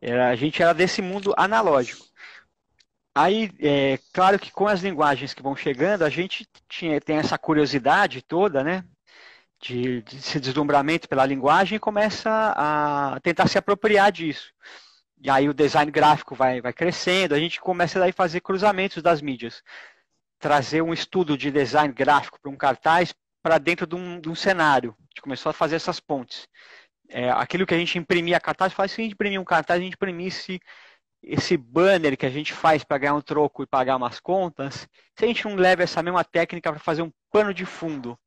Era, a gente era desse mundo analógico. Aí, é claro que com as linguagens que vão chegando, a gente tinha, tem essa curiosidade toda, né? De, de esse deslumbramento pela linguagem e começa a tentar se apropriar disso. E aí o design gráfico vai, vai crescendo, a gente começa a fazer cruzamentos das mídias. Trazer um estudo de design gráfico para um cartaz para dentro de um, de um, cenário. A gente começou a fazer essas pontes. É, aquilo que a gente imprimia cartaz, faz se a gente imprimir um cartaz, a gente imprimisse esse banner que a gente faz para ganhar um troco e pagar umas contas, se a gente não leva essa mesma técnica para fazer um pano de fundo,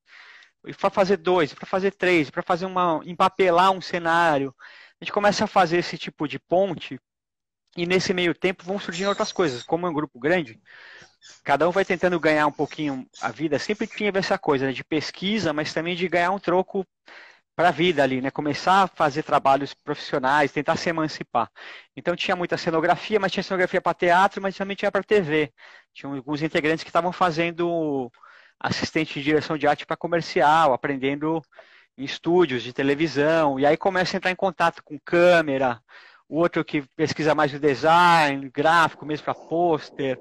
para fazer dois, para fazer três, para fazer uma empapelar um cenário, a gente começa a fazer esse tipo de ponte e nesse meio tempo vão surgindo outras coisas, como é um grupo grande, cada um vai tentando ganhar um pouquinho a vida, sempre tinha essa coisa né, de pesquisa, mas também de ganhar um troco para a vida ali, né? Começar a fazer trabalhos profissionais, tentar se emancipar. Então tinha muita cenografia, mas tinha cenografia para teatro, mas também tinha para TV. Tinha alguns integrantes que estavam fazendo assistente de direção de arte para comercial, aprendendo em estúdios de televisão, e aí começa a entrar em contato com câmera, o outro que pesquisa mais o design, gráfico mesmo para pôster,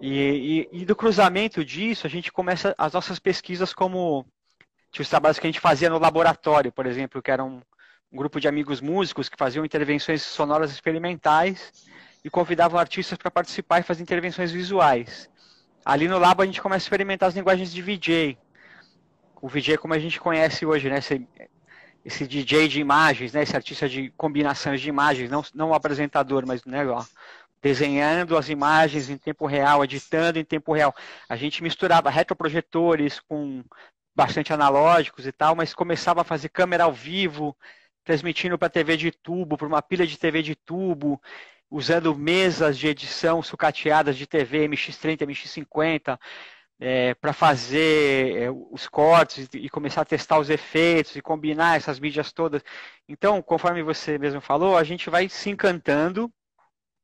e, e, e do cruzamento disso a gente começa as nossas pesquisas como tinha os trabalhos que a gente fazia no laboratório, por exemplo, que era um, grupo de amigos músicos que faziam intervenções sonoras experimentais e convidavam artistas para participar e fazer intervenções visuais. Ali no labo a gente começa a experimentar as linguagens de VJ. O VJ como a gente conhece hoje, né? Esse, esse DJ de imagens, né? Esse artista de combinações de imagens, não, não o apresentador, mas né, ó, desenhando as imagens em tempo real, editando em tempo real. A gente misturava retroprojetores com bastante analógicos e tal, mas começava a fazer câmera ao vivo, transmitindo para TV de tubo, para uma pilha de TV de tubo, usando mesas de edição sucateadas de TV MX30, MX50, é, para fazer é, os cortes e começar a testar os efeitos e combinar essas mídias todas. Então, conforme você mesmo falou, a gente vai se encantando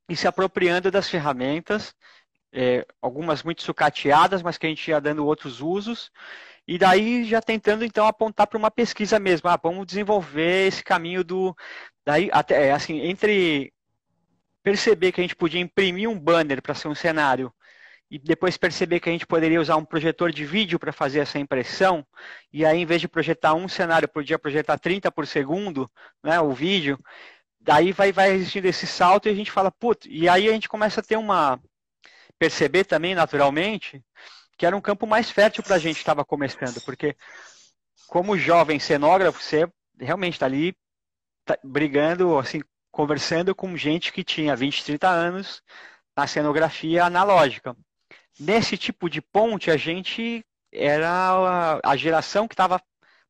e se apropriando das ferramentas, é, algumas muito sucateadas, mas que a gente ia dando outros usos, e daí já tentando então apontar para uma pesquisa mesmo. Ah, vamos desenvolver esse caminho do. Daí, até, é, assim, entre perceber que a gente podia imprimir um banner para ser um cenário e depois perceber que a gente poderia usar um projetor de vídeo para fazer essa impressão, e aí em vez de projetar um cenário, podia projetar 30 por segundo, né, o vídeo, daí vai, vai existindo esse salto e a gente fala, putz, e aí a gente começa a ter uma, perceber também naturalmente, que era um campo mais fértil para a gente que estava começando, porque como jovem cenógrafo, você realmente está ali tá brigando, assim, conversando com gente que tinha 20, 30 anos na cenografia analógica. Nesse tipo de ponte, a gente era a, geração que estava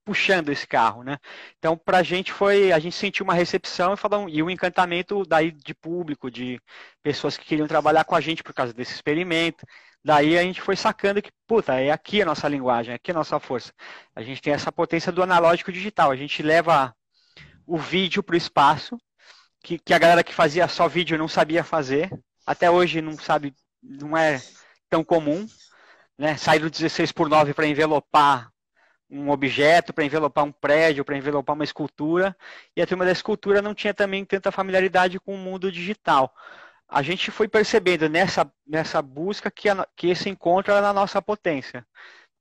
puxando esse carro, né? Então, para a gente foi, a gente sentiu uma recepção e falou, e um encantamento daí de público, de pessoas que queriam trabalhar com a gente por causa desse experimento. Daí a gente foi sacando que, puta, é aqui a nossa linguagem, é aqui a nossa força. A gente tem essa potência do analógico digital. A gente leva o vídeo para o espaço, que, que a galera que fazia só vídeo não sabia fazer. Até hoje não sabe, não é tão comum. Né? Sair do 16 por 9 para envelopar um objeto, para envelopar um prédio, para envelopar uma escultura. E a turma da escultura não tinha também tanta familiaridade com o mundo digital. A gente foi percebendo nessa, nessa busca que, a, que esse encontro era na nossa potência.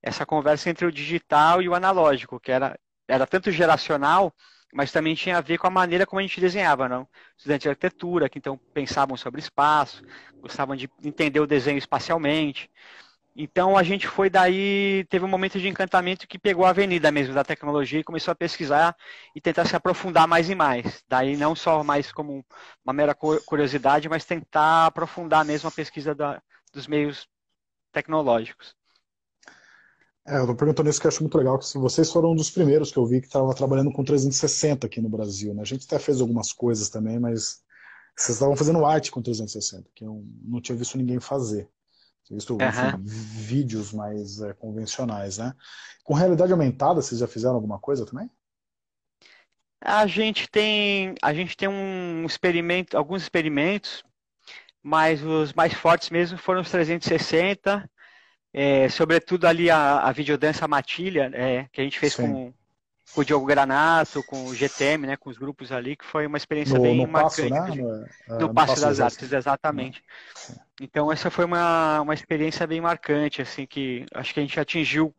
Essa conversa entre o digital e o analógico, que era, era tanto geracional, mas também tinha a ver com a maneira como a gente desenhava, não? Estudantes de arquitetura, que então pensavam sobre espaço, gostavam de entender o desenho espacialmente. Então a gente foi daí, teve um momento de encantamento que pegou a avenida mesmo da tecnologia e começou a pesquisar e tentar se aprofundar mais e mais. Daí não só mais como uma mera curiosidade, mas tentar aprofundar mesmo a pesquisa da, dos meios tecnológicos. É, eu tô perguntando isso que eu acho muito legal, que vocês foram um dos primeiros que eu vi que estava trabalhando com 360 aqui no Brasil, né? A gente até fez algumas coisas também, mas vocês estavam fazendo arte com 360, que eu não tinha visto ninguém fazer visto uhum. enfim, vídeos mais é, convencionais, né? Com realidade aumentada, vocês já fizeram alguma coisa também? A gente tem, a gente tem um experimento, alguns experimentos, mas os mais fortes mesmo foram os 360, é, sobretudo ali a, a videodança matilha, é, que a gente fez Sim. com com o Diogo Granato, com o GTM, né, com os grupos ali, que foi uma experiência no, bem no marcante. Passo, né? No, no, no Passo das Artes, exatamente. Então essa foi uma, uma experiência bem marcante, assim, que acho que a gente atingiu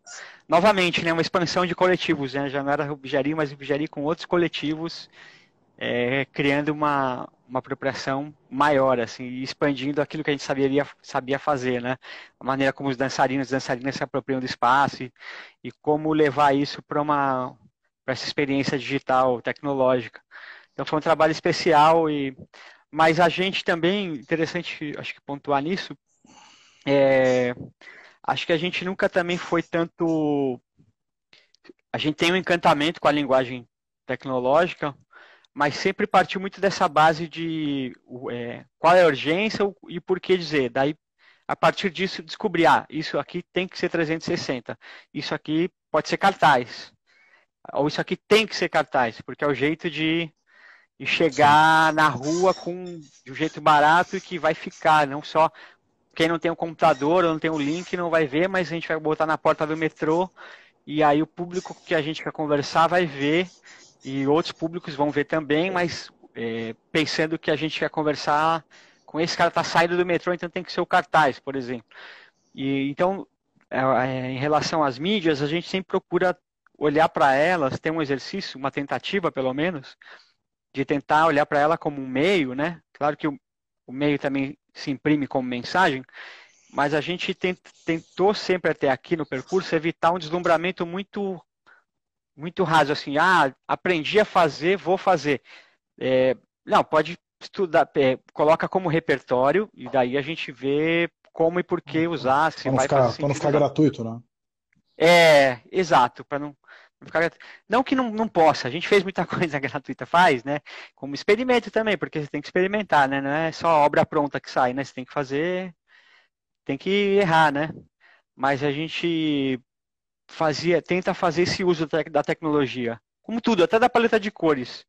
novamente, né, uma expansão de coletivos, né, já não era Rubjari, mas Rubjari com outros coletivos, é, criando uma, uma apropriação maior, assim, expandindo aquilo que a gente sabia, sabia fazer, né, a maneira como os dançarinos e dançarinas se apropriam do espaço e, e como levar isso para uma para essa experiência digital, tecnológica. Então foi um trabalho especial e mas a gente também interessante, acho que pontuar nisso, é, acho que a gente nunca também foi tanto a gente tem um encantamento com a linguagem tecnológica, mas sempre partiu muito dessa base de é, qual é a urgência e por que dizer. Daí, a partir disso, descobrir, ah, isso aqui tem que ser 360, isso aqui pode ser cartaz ou isso aqui tem que ser cartaz, porque é o jeito de, de chegar Sim. na rua com de um jeito barato e que vai ficar, não só quem não tem um computador ou não tem um link não vai ver, mas a gente vai botar na porta do metrô e aí o público que a gente quer conversar vai ver e outros públicos vão ver também, mas é, pensando que a gente quer conversar com esse cara tá saindo do metrô, então tem que ser o cartaz, por exemplo. E então, é, é em relação às mídias, a gente sempre procura olhar para elas, ter um exercício, uma tentativa pelo menos, de tentar olhar para ela como um meio, né? Claro que o, o, meio também se imprime como mensagem, mas a gente tent, tentou sempre até aqui no percurso evitar um deslumbramento muito muito raso, assim, ah, aprendi a fazer, vou fazer. É, não, pode estudar, é, coloca como repertório e daí a gente vê como e por que usar, se vai ficar, fazer Para não ficar gratuito, né? É, exato, para não não que não, não possa, a gente fez muita coisa gratuita, faz, né? Como experimento também, porque você tem que experimentar, né? Não é só obra pronta que sai, né? Você tem que fazer, tem que errar, né? Mas a gente fazia, tenta fazer esse uso da tecnologia, como tudo, até da paleta de cores.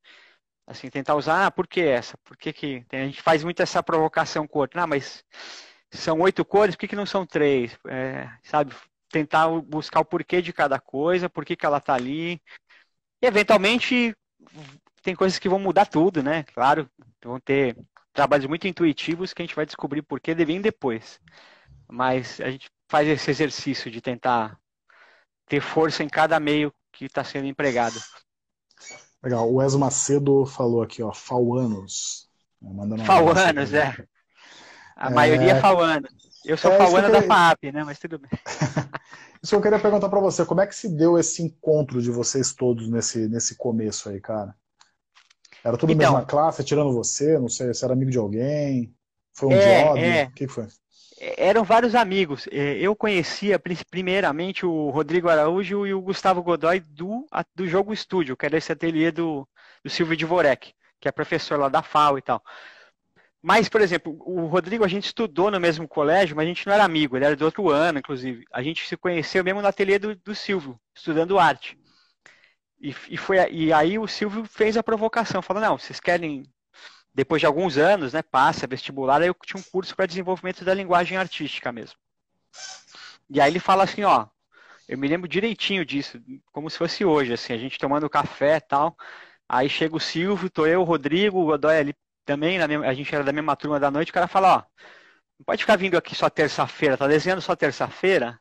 Assim, tentar usar, ah, por que essa? Por que, que a gente faz muito essa provocação com o outro? Ah, mas são oito cores, por que, que não são três? É, sabe? Tentar buscar o porquê de cada coisa, por que, ela está ali. E eventualmente tem coisas que vão mudar tudo, né? Claro, vão ter trabalhos muito intuitivos que a gente vai descobrir por que devem depois. Mas a gente faz esse exercício de tentar ter força em cada meio que está sendo empregado. Legal. O Wes Macedo falou aqui, ó, Fauanos. Fauanos, é. A é... maioria é Fauanos. Eu sou é, Fauana da FAP, né? Mas tudo bem. isso que eu queria perguntar para você. Como é que se deu esse encontro de vocês todos nesse, nesse começo aí, cara? Era tudo então, mesma classe, tirando você? Não sei se era amigo de alguém? Foi um é, job? É. O que foi? eram vários amigos. É, eu conhecia primeiramente o Rodrigo Araújo e o Gustavo Godoy do, do Jogo Estúdio, que era esse ateliê do, do Silvio Dvorek, que é professor lá da FAO e tal. Mas, por exemplo, o Rodrigo a gente estudou no mesmo colégio, mas a gente não era amigo, ele era do outro ano, inclusive. A gente se conheceu mesmo no ateliê do, do Silvio, estudando arte. E, e, foi, e aí o Silvio fez a provocação, falou, não, vocês querem, depois de alguns anos, né, passa vestibular, aí eu tinha um curso para desenvolvimento da linguagem artística mesmo. E aí ele fala assim, ó, eu me lembro direitinho disso, como se fosse hoje, assim, a gente tomando café e tal, aí chega o Silvio, tô eu, o Rodrigo, o Godoy ali também, a gente era da mesma turma da noite, o cara fala, ó, não pode ficar vindo aqui só terça-feira, tá desenhando só terça-feira?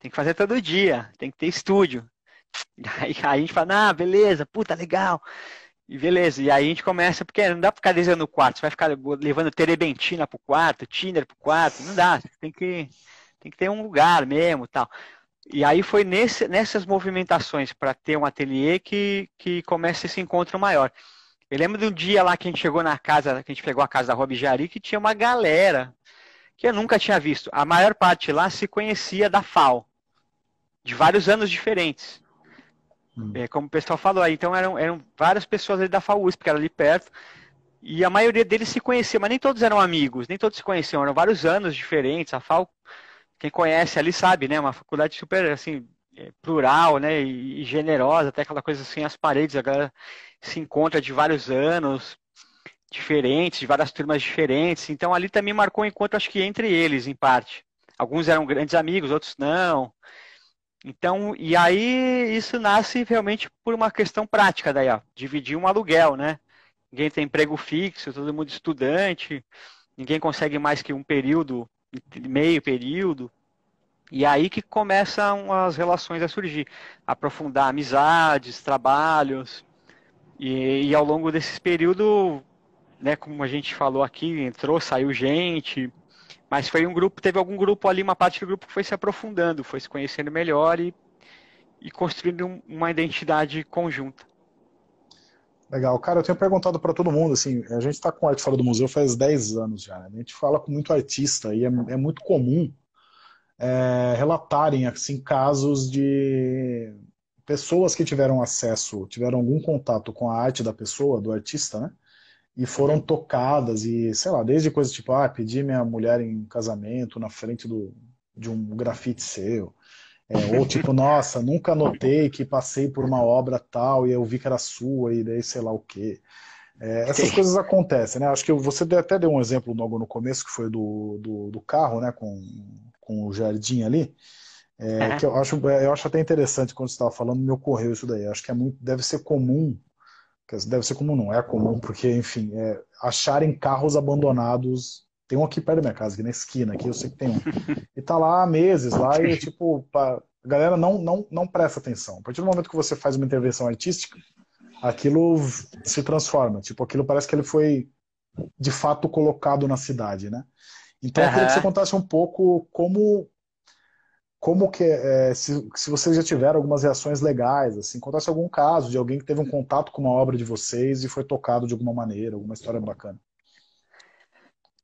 Tem que fazer todo dia, tem que ter estúdio. Aí, aí a gente fala, ah, beleza, puta, legal. E beleza, e aí a gente começa, porque não dá pra ficar desenhando no quarto, você vai ficar levando terebentina pro quarto, Tinder pro quarto, não dá, tem que, tem que ter um lugar mesmo tal. E aí foi nesse, nessas movimentações para ter um ateliê que, que começa esse encontro maior. Eu lembro de um dia lá que a gente chegou na casa, que a gente pegou a casa da Rob Jari, que tinha uma galera que eu nunca tinha visto. A maior parte lá se conhecia da FAO, de vários anos diferentes. Hum. É, como o pessoal falou aí, então eram, eram várias pessoas ali da FAO porque era ali perto. E a maioria deles se conhecia, mas nem todos eram amigos, nem todos se conheciam, eram vários anos diferentes. A FAO, quem conhece ali sabe, né? Uma faculdade super assim, é, plural, né? E, e generosa, até aquela coisa assim, as paredes, a galera se encontra de vários anos diferentes, de várias turmas diferentes. Então ali também marcou um encontro, acho que entre eles, em parte. Alguns eram grandes amigos, outros não. Então, e aí isso nasce realmente por uma questão prática daí, ó, dividir um aluguel, né? Ninguém tem emprego fixo, todo mundo estudante, ninguém consegue mais que um período, meio período. E aí que começam as relações a surgir, aprofundar amizades, trabalhos. E, e ao longo desse período, né, como a gente falou aqui, entrou, saiu gente, mas foi um grupo, teve algum grupo ali, uma parte do grupo que foi se aprofundando, foi se conhecendo melhor e, e construindo uma identidade conjunta. Legal. Cara, eu tenho perguntado para todo mundo, assim, a gente está com arte fora do museu faz 10 anos já, né? A gente fala com muito artista e é, é muito comum é, relatarem, assim, casos de pessoas que tiveram acesso, tiveram algum contato com a arte da pessoa, do artista, né? E foram uhum. tocadas e, sei lá, desde coisas tipo, ah, pedi minha mulher em casamento na frente do, de um grafite seu. É, ou tipo, nossa, nunca notei que passei por uma obra tal e eu vi que era sua e daí sei lá o quê. É, essas coisas acontecem, né? Acho que você até deu um exemplo logo no começo, que foi do, do, do carro, né? Com, com o jardim ali. É, é. Que eu acho, eu acho até interessante quando você estava falando, me ocorreu isso daí. Acho que é muito, deve ser comum, deve ser comum, não é comum, porque, enfim, é, acharem carros abandonados. Tem um aqui perto da minha casa, aqui na esquina, aqui eu sei que tem um. E tá lá há meses, lá, e tipo, pra, a galera não, não, não presta atenção. A partir do momento que você faz uma intervenção artística, aquilo se transforma. Tipo, aquilo parece que ele foi de fato colocado na cidade, né? Então, uhum. eu queria que você contasse um pouco como como que é, se, se vocês já tiveram algumas reações legais, assim, contasse algum caso de alguém que teve um contato com uma obra de vocês e foi tocado de alguma maneira, alguma história bacana.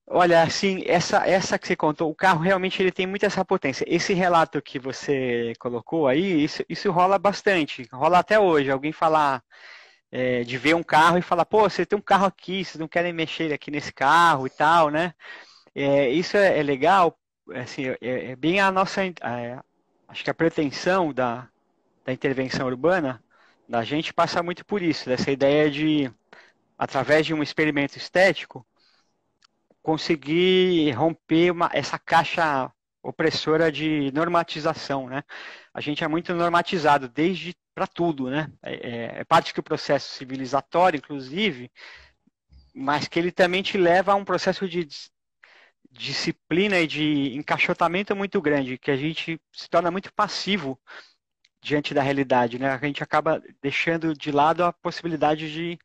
Olha, assim, essa, essa que você contou, o carro realmente ele tem muita essa potência. Esse relato que você colocou aí, isso, isso rola bastante, rola até hoje. Alguém falar é, de ver um carro e falar, pô, você tem um carro aqui, vocês não querem mexer aqui nesse carro e tal, né? É, isso é, é legal assim, é, é bem a nossa, é, acho que a pretensão da, da intervenção urbana da gente passa muito por isso, dessa ideia de, através de um experimento estético, conseguir romper uma, essa caixa opressora de normatização, né? A gente é muito normatizado desde para tudo, né? É, é, é parte do processo civilizatório, inclusive, mas que ele também te leva a um processo de disciplina e de encaixotamento muito grande, que a gente se torna muito passivo diante da realidade, né? A gente acaba deixando de lado a possibilidade de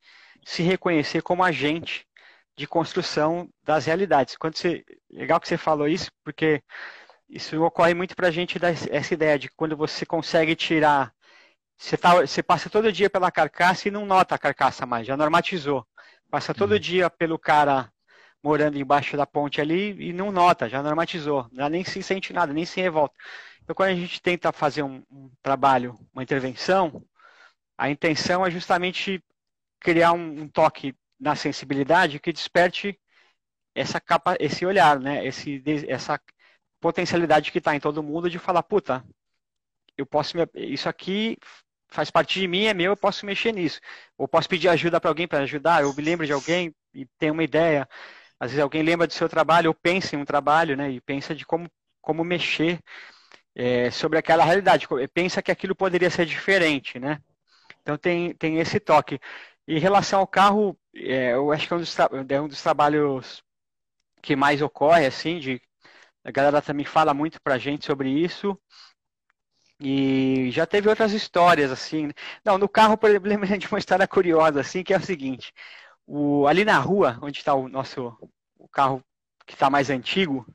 se reconhecer como agente de construção das realidades. Quando você, legal que você falou isso, porque isso ocorre muito para a gente essa ideia de quando você consegue tirar, você, tá, você passa todo dia pela carcaça e não nota a carcaça mais, já normatizou. Passa todo uhum. dia pelo cara morando embaixo da ponte ali e não nota, já normatizou, já nem se sente nada, nem se revolta. Então, quando a gente tenta fazer um, um trabalho, uma intervenção, a intenção é justamente criar um, um toque na sensibilidade que desperte essa capa, esse olhar, né? Esse, essa potencialidade que está em todo mundo de falar, puta, eu posso me, isso aqui faz parte de mim, é meu, eu posso mexer nisso. Ou posso pedir ajuda para alguém para ajudar, eu me lembro de alguém e tenho uma ideia. Às vezes alguém lembra do seu trabalho, ou pensa em um trabalho, né? E pensa de como, como mexer é, sobre aquela realidade. Pensa que aquilo poderia ser diferente, né? Então tem, tem esse toque. Em relação ao carro, é, eu acho que é um, dos, é um dos trabalhos que mais ocorre, assim, de a galera também fala muito pra gente sobre isso. E já teve outras histórias, assim. Né? Não, no carro, por exemplo, lembro de uma história curiosa, assim, que é o seguinte. O, ali na rua, onde está o nosso o carro que está mais antigo,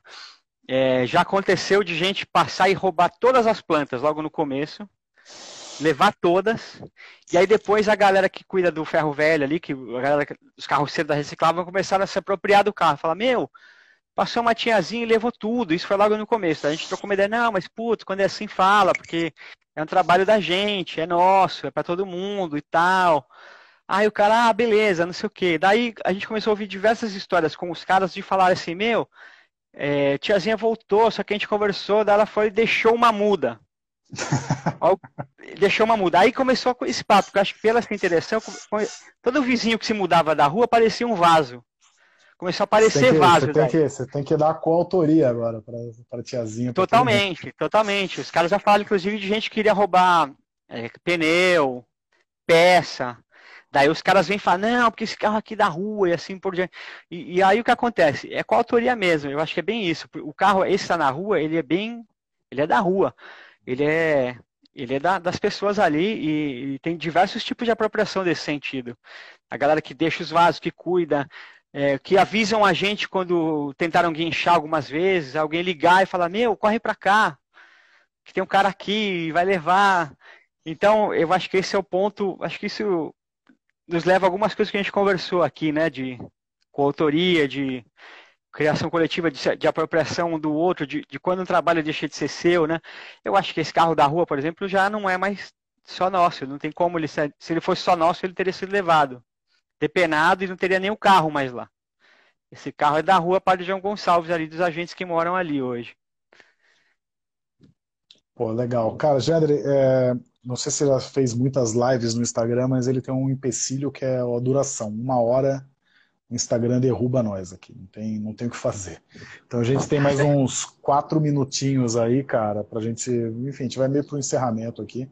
é, já aconteceu de gente passar e roubar todas as plantas logo no começo, levar todas, e aí depois a galera que cuida do ferro velho ali, que a galera dos carroceiros da reciclável começaram a se apropriar do carro, falar, meu, passou uma tiazinha e levou tudo, isso foi logo no começo, a gente trocou uma ideia, não, mas putz, quando é assim fala, porque é um trabalho da gente, é nosso, é para todo mundo e tal. Aí o cara, ah, beleza, não sei o quê. Daí a gente começou a ouvir diversas histórias com os caras de falar assim, meu, é, tiazinha voltou, só que a gente conversou, daí ela foi e deixou uma muda. deixou uma muda. Aí começou esse papo, porque eu acho que pela essa interação, todo vizinho que se mudava da rua parecia um vaso. Começou a aparecer vaso. Você tem, que, você tem que dar coautoria agora para a tiazinha. Totalmente, totalmente. Os caras já falam, inclusive, de gente que queria roubar é, pneu, peça. Daí os caras vêm falar, não, porque esse carro aqui da rua e assim por diante. E, e, aí o que acontece? É com a autoria mesmo, eu acho que é bem isso. O carro, esse está na rua, ele é bem. Ele é da rua. Ele é. Ele é da, das pessoas ali e, e, tem diversos tipos de apropriação desse sentido. A galera que deixa os vasos, que cuida, é, que avisam a gente quando tentaram guinchar algumas vezes, alguém ligar e falar, meu, corre para cá, que tem um cara aqui, vai levar. Então, eu acho que esse é o ponto, acho que isso nos leva a algumas coisas que a gente conversou aqui, né, de coautoria, de criação coletiva, de, de apropriação do outro, de, de, quando um trabalho deixa de ser seu, né? Eu acho que esse carro da rua, por exemplo, já não é mais só nosso, não tem como ele se ele fosse só nosso, ele teria sido levado, depenado e não teria nem o carro mais lá. Esse carro é da rua Padre João Gonçalves, ali dos agentes que moram ali hoje. Pô, legal. Cara, Gendre, é, não sei se ele já fez muitas lives no Instagram, mas ele tem um empecilho que é a duração. Uma hora o Instagram derruba nós aqui, não tem, não tem o que fazer. Então a gente tem mais uns quatro minutinhos aí, cara, pra gente, enfim, a gente vai meio pro encerramento aqui.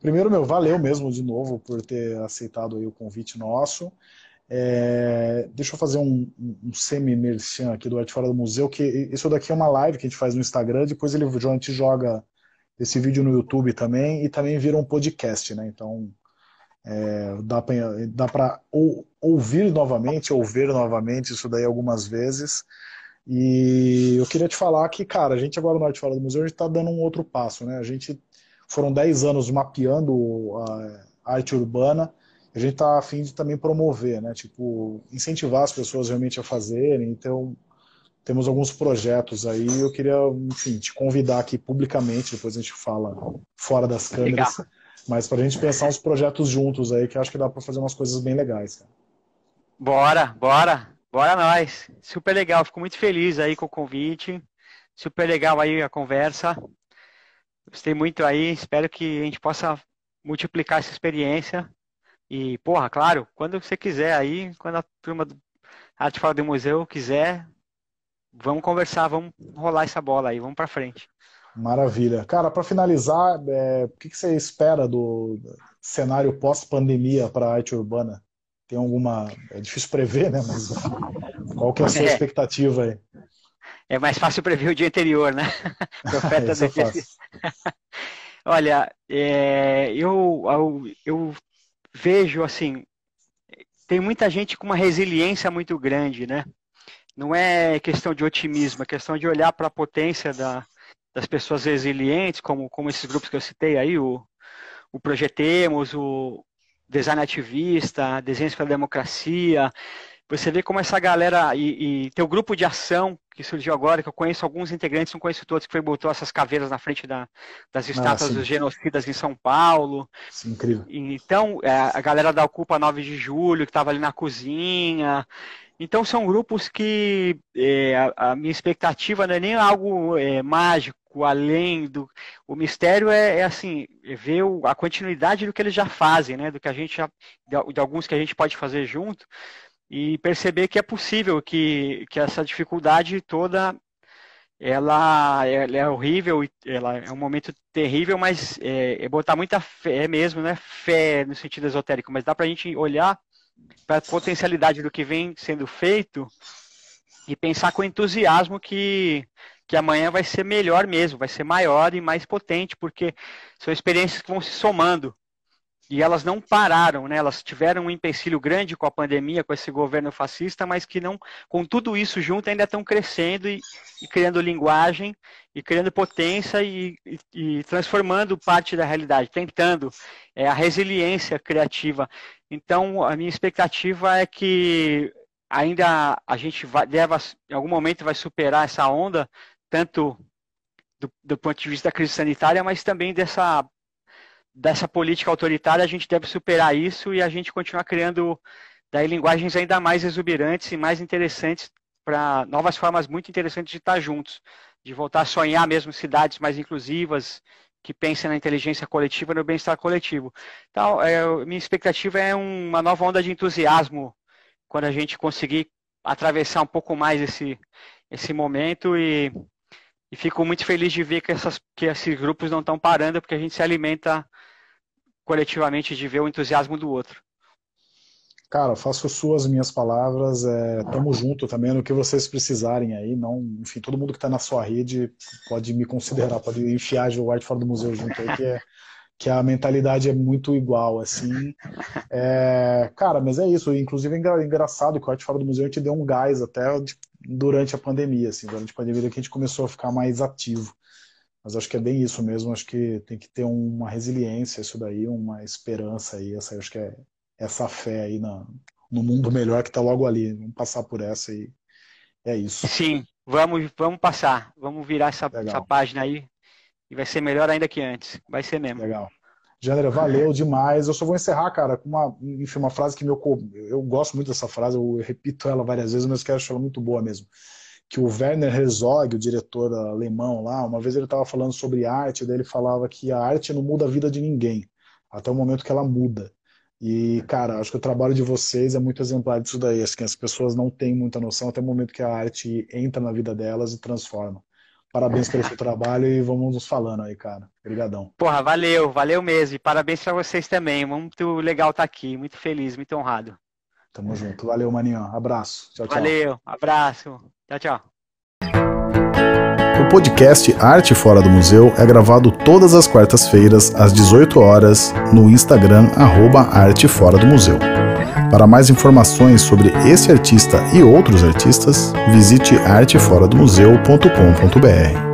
Primeiro, meu, valeu mesmo de novo por ter aceitado aí o convite nosso. É, deixa eu fazer um, um semi-merchan aqui do Arte Fora do Museu, que isso daqui é uma live que a gente faz no Instagram, depois ele, a gente joga esse vídeo no YouTube também e também vira um podcast, né? Então é, dá para ou, ouvir novamente ou ver novamente isso daí algumas vezes. E eu queria te falar que, cara, a gente agora no Arte Fora do Museu, a gente está dando um outro passo, né? A gente foram 10 anos mapeando a arte urbana, a gente está a fim de também promover, né? Tipo, incentivar as pessoas realmente a fazerem. Então, temos alguns projetos aí. Eu queria, enfim, te convidar aqui publicamente, depois a gente fala fora das câmeras, Legal. mas para a gente pensar uns projetos juntos aí, que acho que dá para fazer umas coisas bem legais. Cara. Bora, bora, bora nós. Super legal, fico muito feliz aí com o convite. Super legal aí a conversa. Gostei muito aí, espero que a gente possa multiplicar essa experiência. E, porra, claro, quando você quiser aí, quando a turma do Arte Fora do Museu quiser, vamos conversar, vamos rolar essa bola aí, vamos para frente. Maravilha. Cara, para finalizar, é, o que, que, você espera do cenário pós-pandemia para a arte urbana? Tem alguma. É difícil prever, né? Mas qual que é a sua é. expectativa aí? É mais fácil prever o dia anterior, né? Profeta do dia. Olha, é, eu, eu, eu vejo assim, tem muita gente com uma resiliência muito grande, né? Não é questão de otimismo, é questão de olhar para a potência da, das pessoas resilientes, como, como esses grupos que eu citei aí, o, o Projetemos, o Design Ativista, Desenhos pela Democracia, você vê como essa galera e, e teu grupo de ação que surgiu agora, que eu conheço alguns integrantes, não conheço todos, que foi botou essas caveiras na frente da, das ah, estátuas ah, dos genocidas em São Paulo. Sim, incrível. Então, é, a galera da Ocupa 9 de Julho, que estava ali na cozinha. Então, são grupos que é, a, a, minha expectativa não é nem algo é, mágico, além do. O mistério é, é assim, é ver o, a continuidade do que eles já fazem, né? Do que a gente já. de, de alguns que a gente pode fazer junto e perceber que é possível que, que essa dificuldade toda ela, ela é horrível, ela é um momento terrível, mas é, é botar muita fé mesmo, né? Fé no sentido esotérico, mas dá para a gente olhar para a potencialidade do que vem sendo feito e pensar com entusiasmo que, que amanhã vai ser melhor mesmo, vai ser maior e mais potente, porque são experiências que vão se somando e elas não pararam, né? Elas tiveram um empecilho grande com a pandemia, com esse governo fascista, mas que não, com tudo isso junto, ainda estão crescendo e, e criando linguagem e criando potência e, e, e, transformando parte da realidade, tentando é, a resiliência criativa. Então, a minha expectativa é que ainda a gente vai, deva, em algum momento, vai superar essa onda, tanto do, do ponto de vista da crise sanitária, mas também dessa dessa política autoritária, a gente deve superar isso e a gente continuar criando daí linguagens ainda mais exuberantes e mais interessantes para novas formas muito interessantes de estar juntos, de voltar a sonhar mesmo cidades mais inclusivas, que pensem na inteligência coletiva e no bem-estar coletivo. Então, é, minha expectativa é uma nova onda de entusiasmo quando a gente conseguir atravessar um pouco mais esse, esse momento e, e fico muito feliz de ver que, essas, que esses grupos não estão parando, porque a gente se alimenta coletivamente de ver o entusiasmo do outro. Cara, faço suas minhas palavras. É, tamo junto também no que vocês precisarem aí. Não, enfim, todo mundo que está na sua rede pode me considerar, pode enfiar o Arte fora do museu junto aí, que, é, que a mentalidade é muito igual, assim. É, cara, mas é isso. Inclusive é engraçado que o Arte fora do museu gente deu um gás até durante a pandemia, assim, durante a pandemia que a gente começou a ficar mais ativo. Mas acho que é bem isso mesmo, acho que tem que ter uma resiliência, isso daí, uma esperança aí, essa, acho que é essa fé aí na, no mundo melhor que está logo ali. Vamos passar por essa e é isso. Sim, vamos, vamos passar, vamos virar essa, essa página aí e vai ser melhor ainda que antes, vai ser mesmo. Legal. Jandra, valeu demais. Eu só vou encerrar, cara, com uma, enfim, uma frase que meu, eu gosto muito dessa frase, eu repito ela várias vezes, mas quero achar ela muito boa mesmo que o Werner Herzog, o diretor alemão lá, uma vez ele estava falando sobre arte, daí ele falava que a arte não muda a vida de ninguém, até o momento que ela muda. E, cara, acho que o trabalho de vocês é muito exemplar disso daí, assim, as pessoas não têm muita noção até o momento que a arte entra na vida delas e transforma. Parabéns pelo seu trabalho e vamos nos falando aí, cara. Obrigadão. Porra, valeu, valeu mesmo. E parabéns para vocês também. Muito legal estar tá aqui, muito feliz, muito honrado. Tamo junto. Valeu, maninho. Abraço. Tchau, tchau. Valeu, abraço. Tchau, tchau. O podcast Arte Fora do Museu é gravado todas as quartas-feiras, às 18 horas, no Instagram, arroba Arte Fora do Museu. Para mais informações sobre esse artista e outros artistas, visite arteforadomuseu.com.br.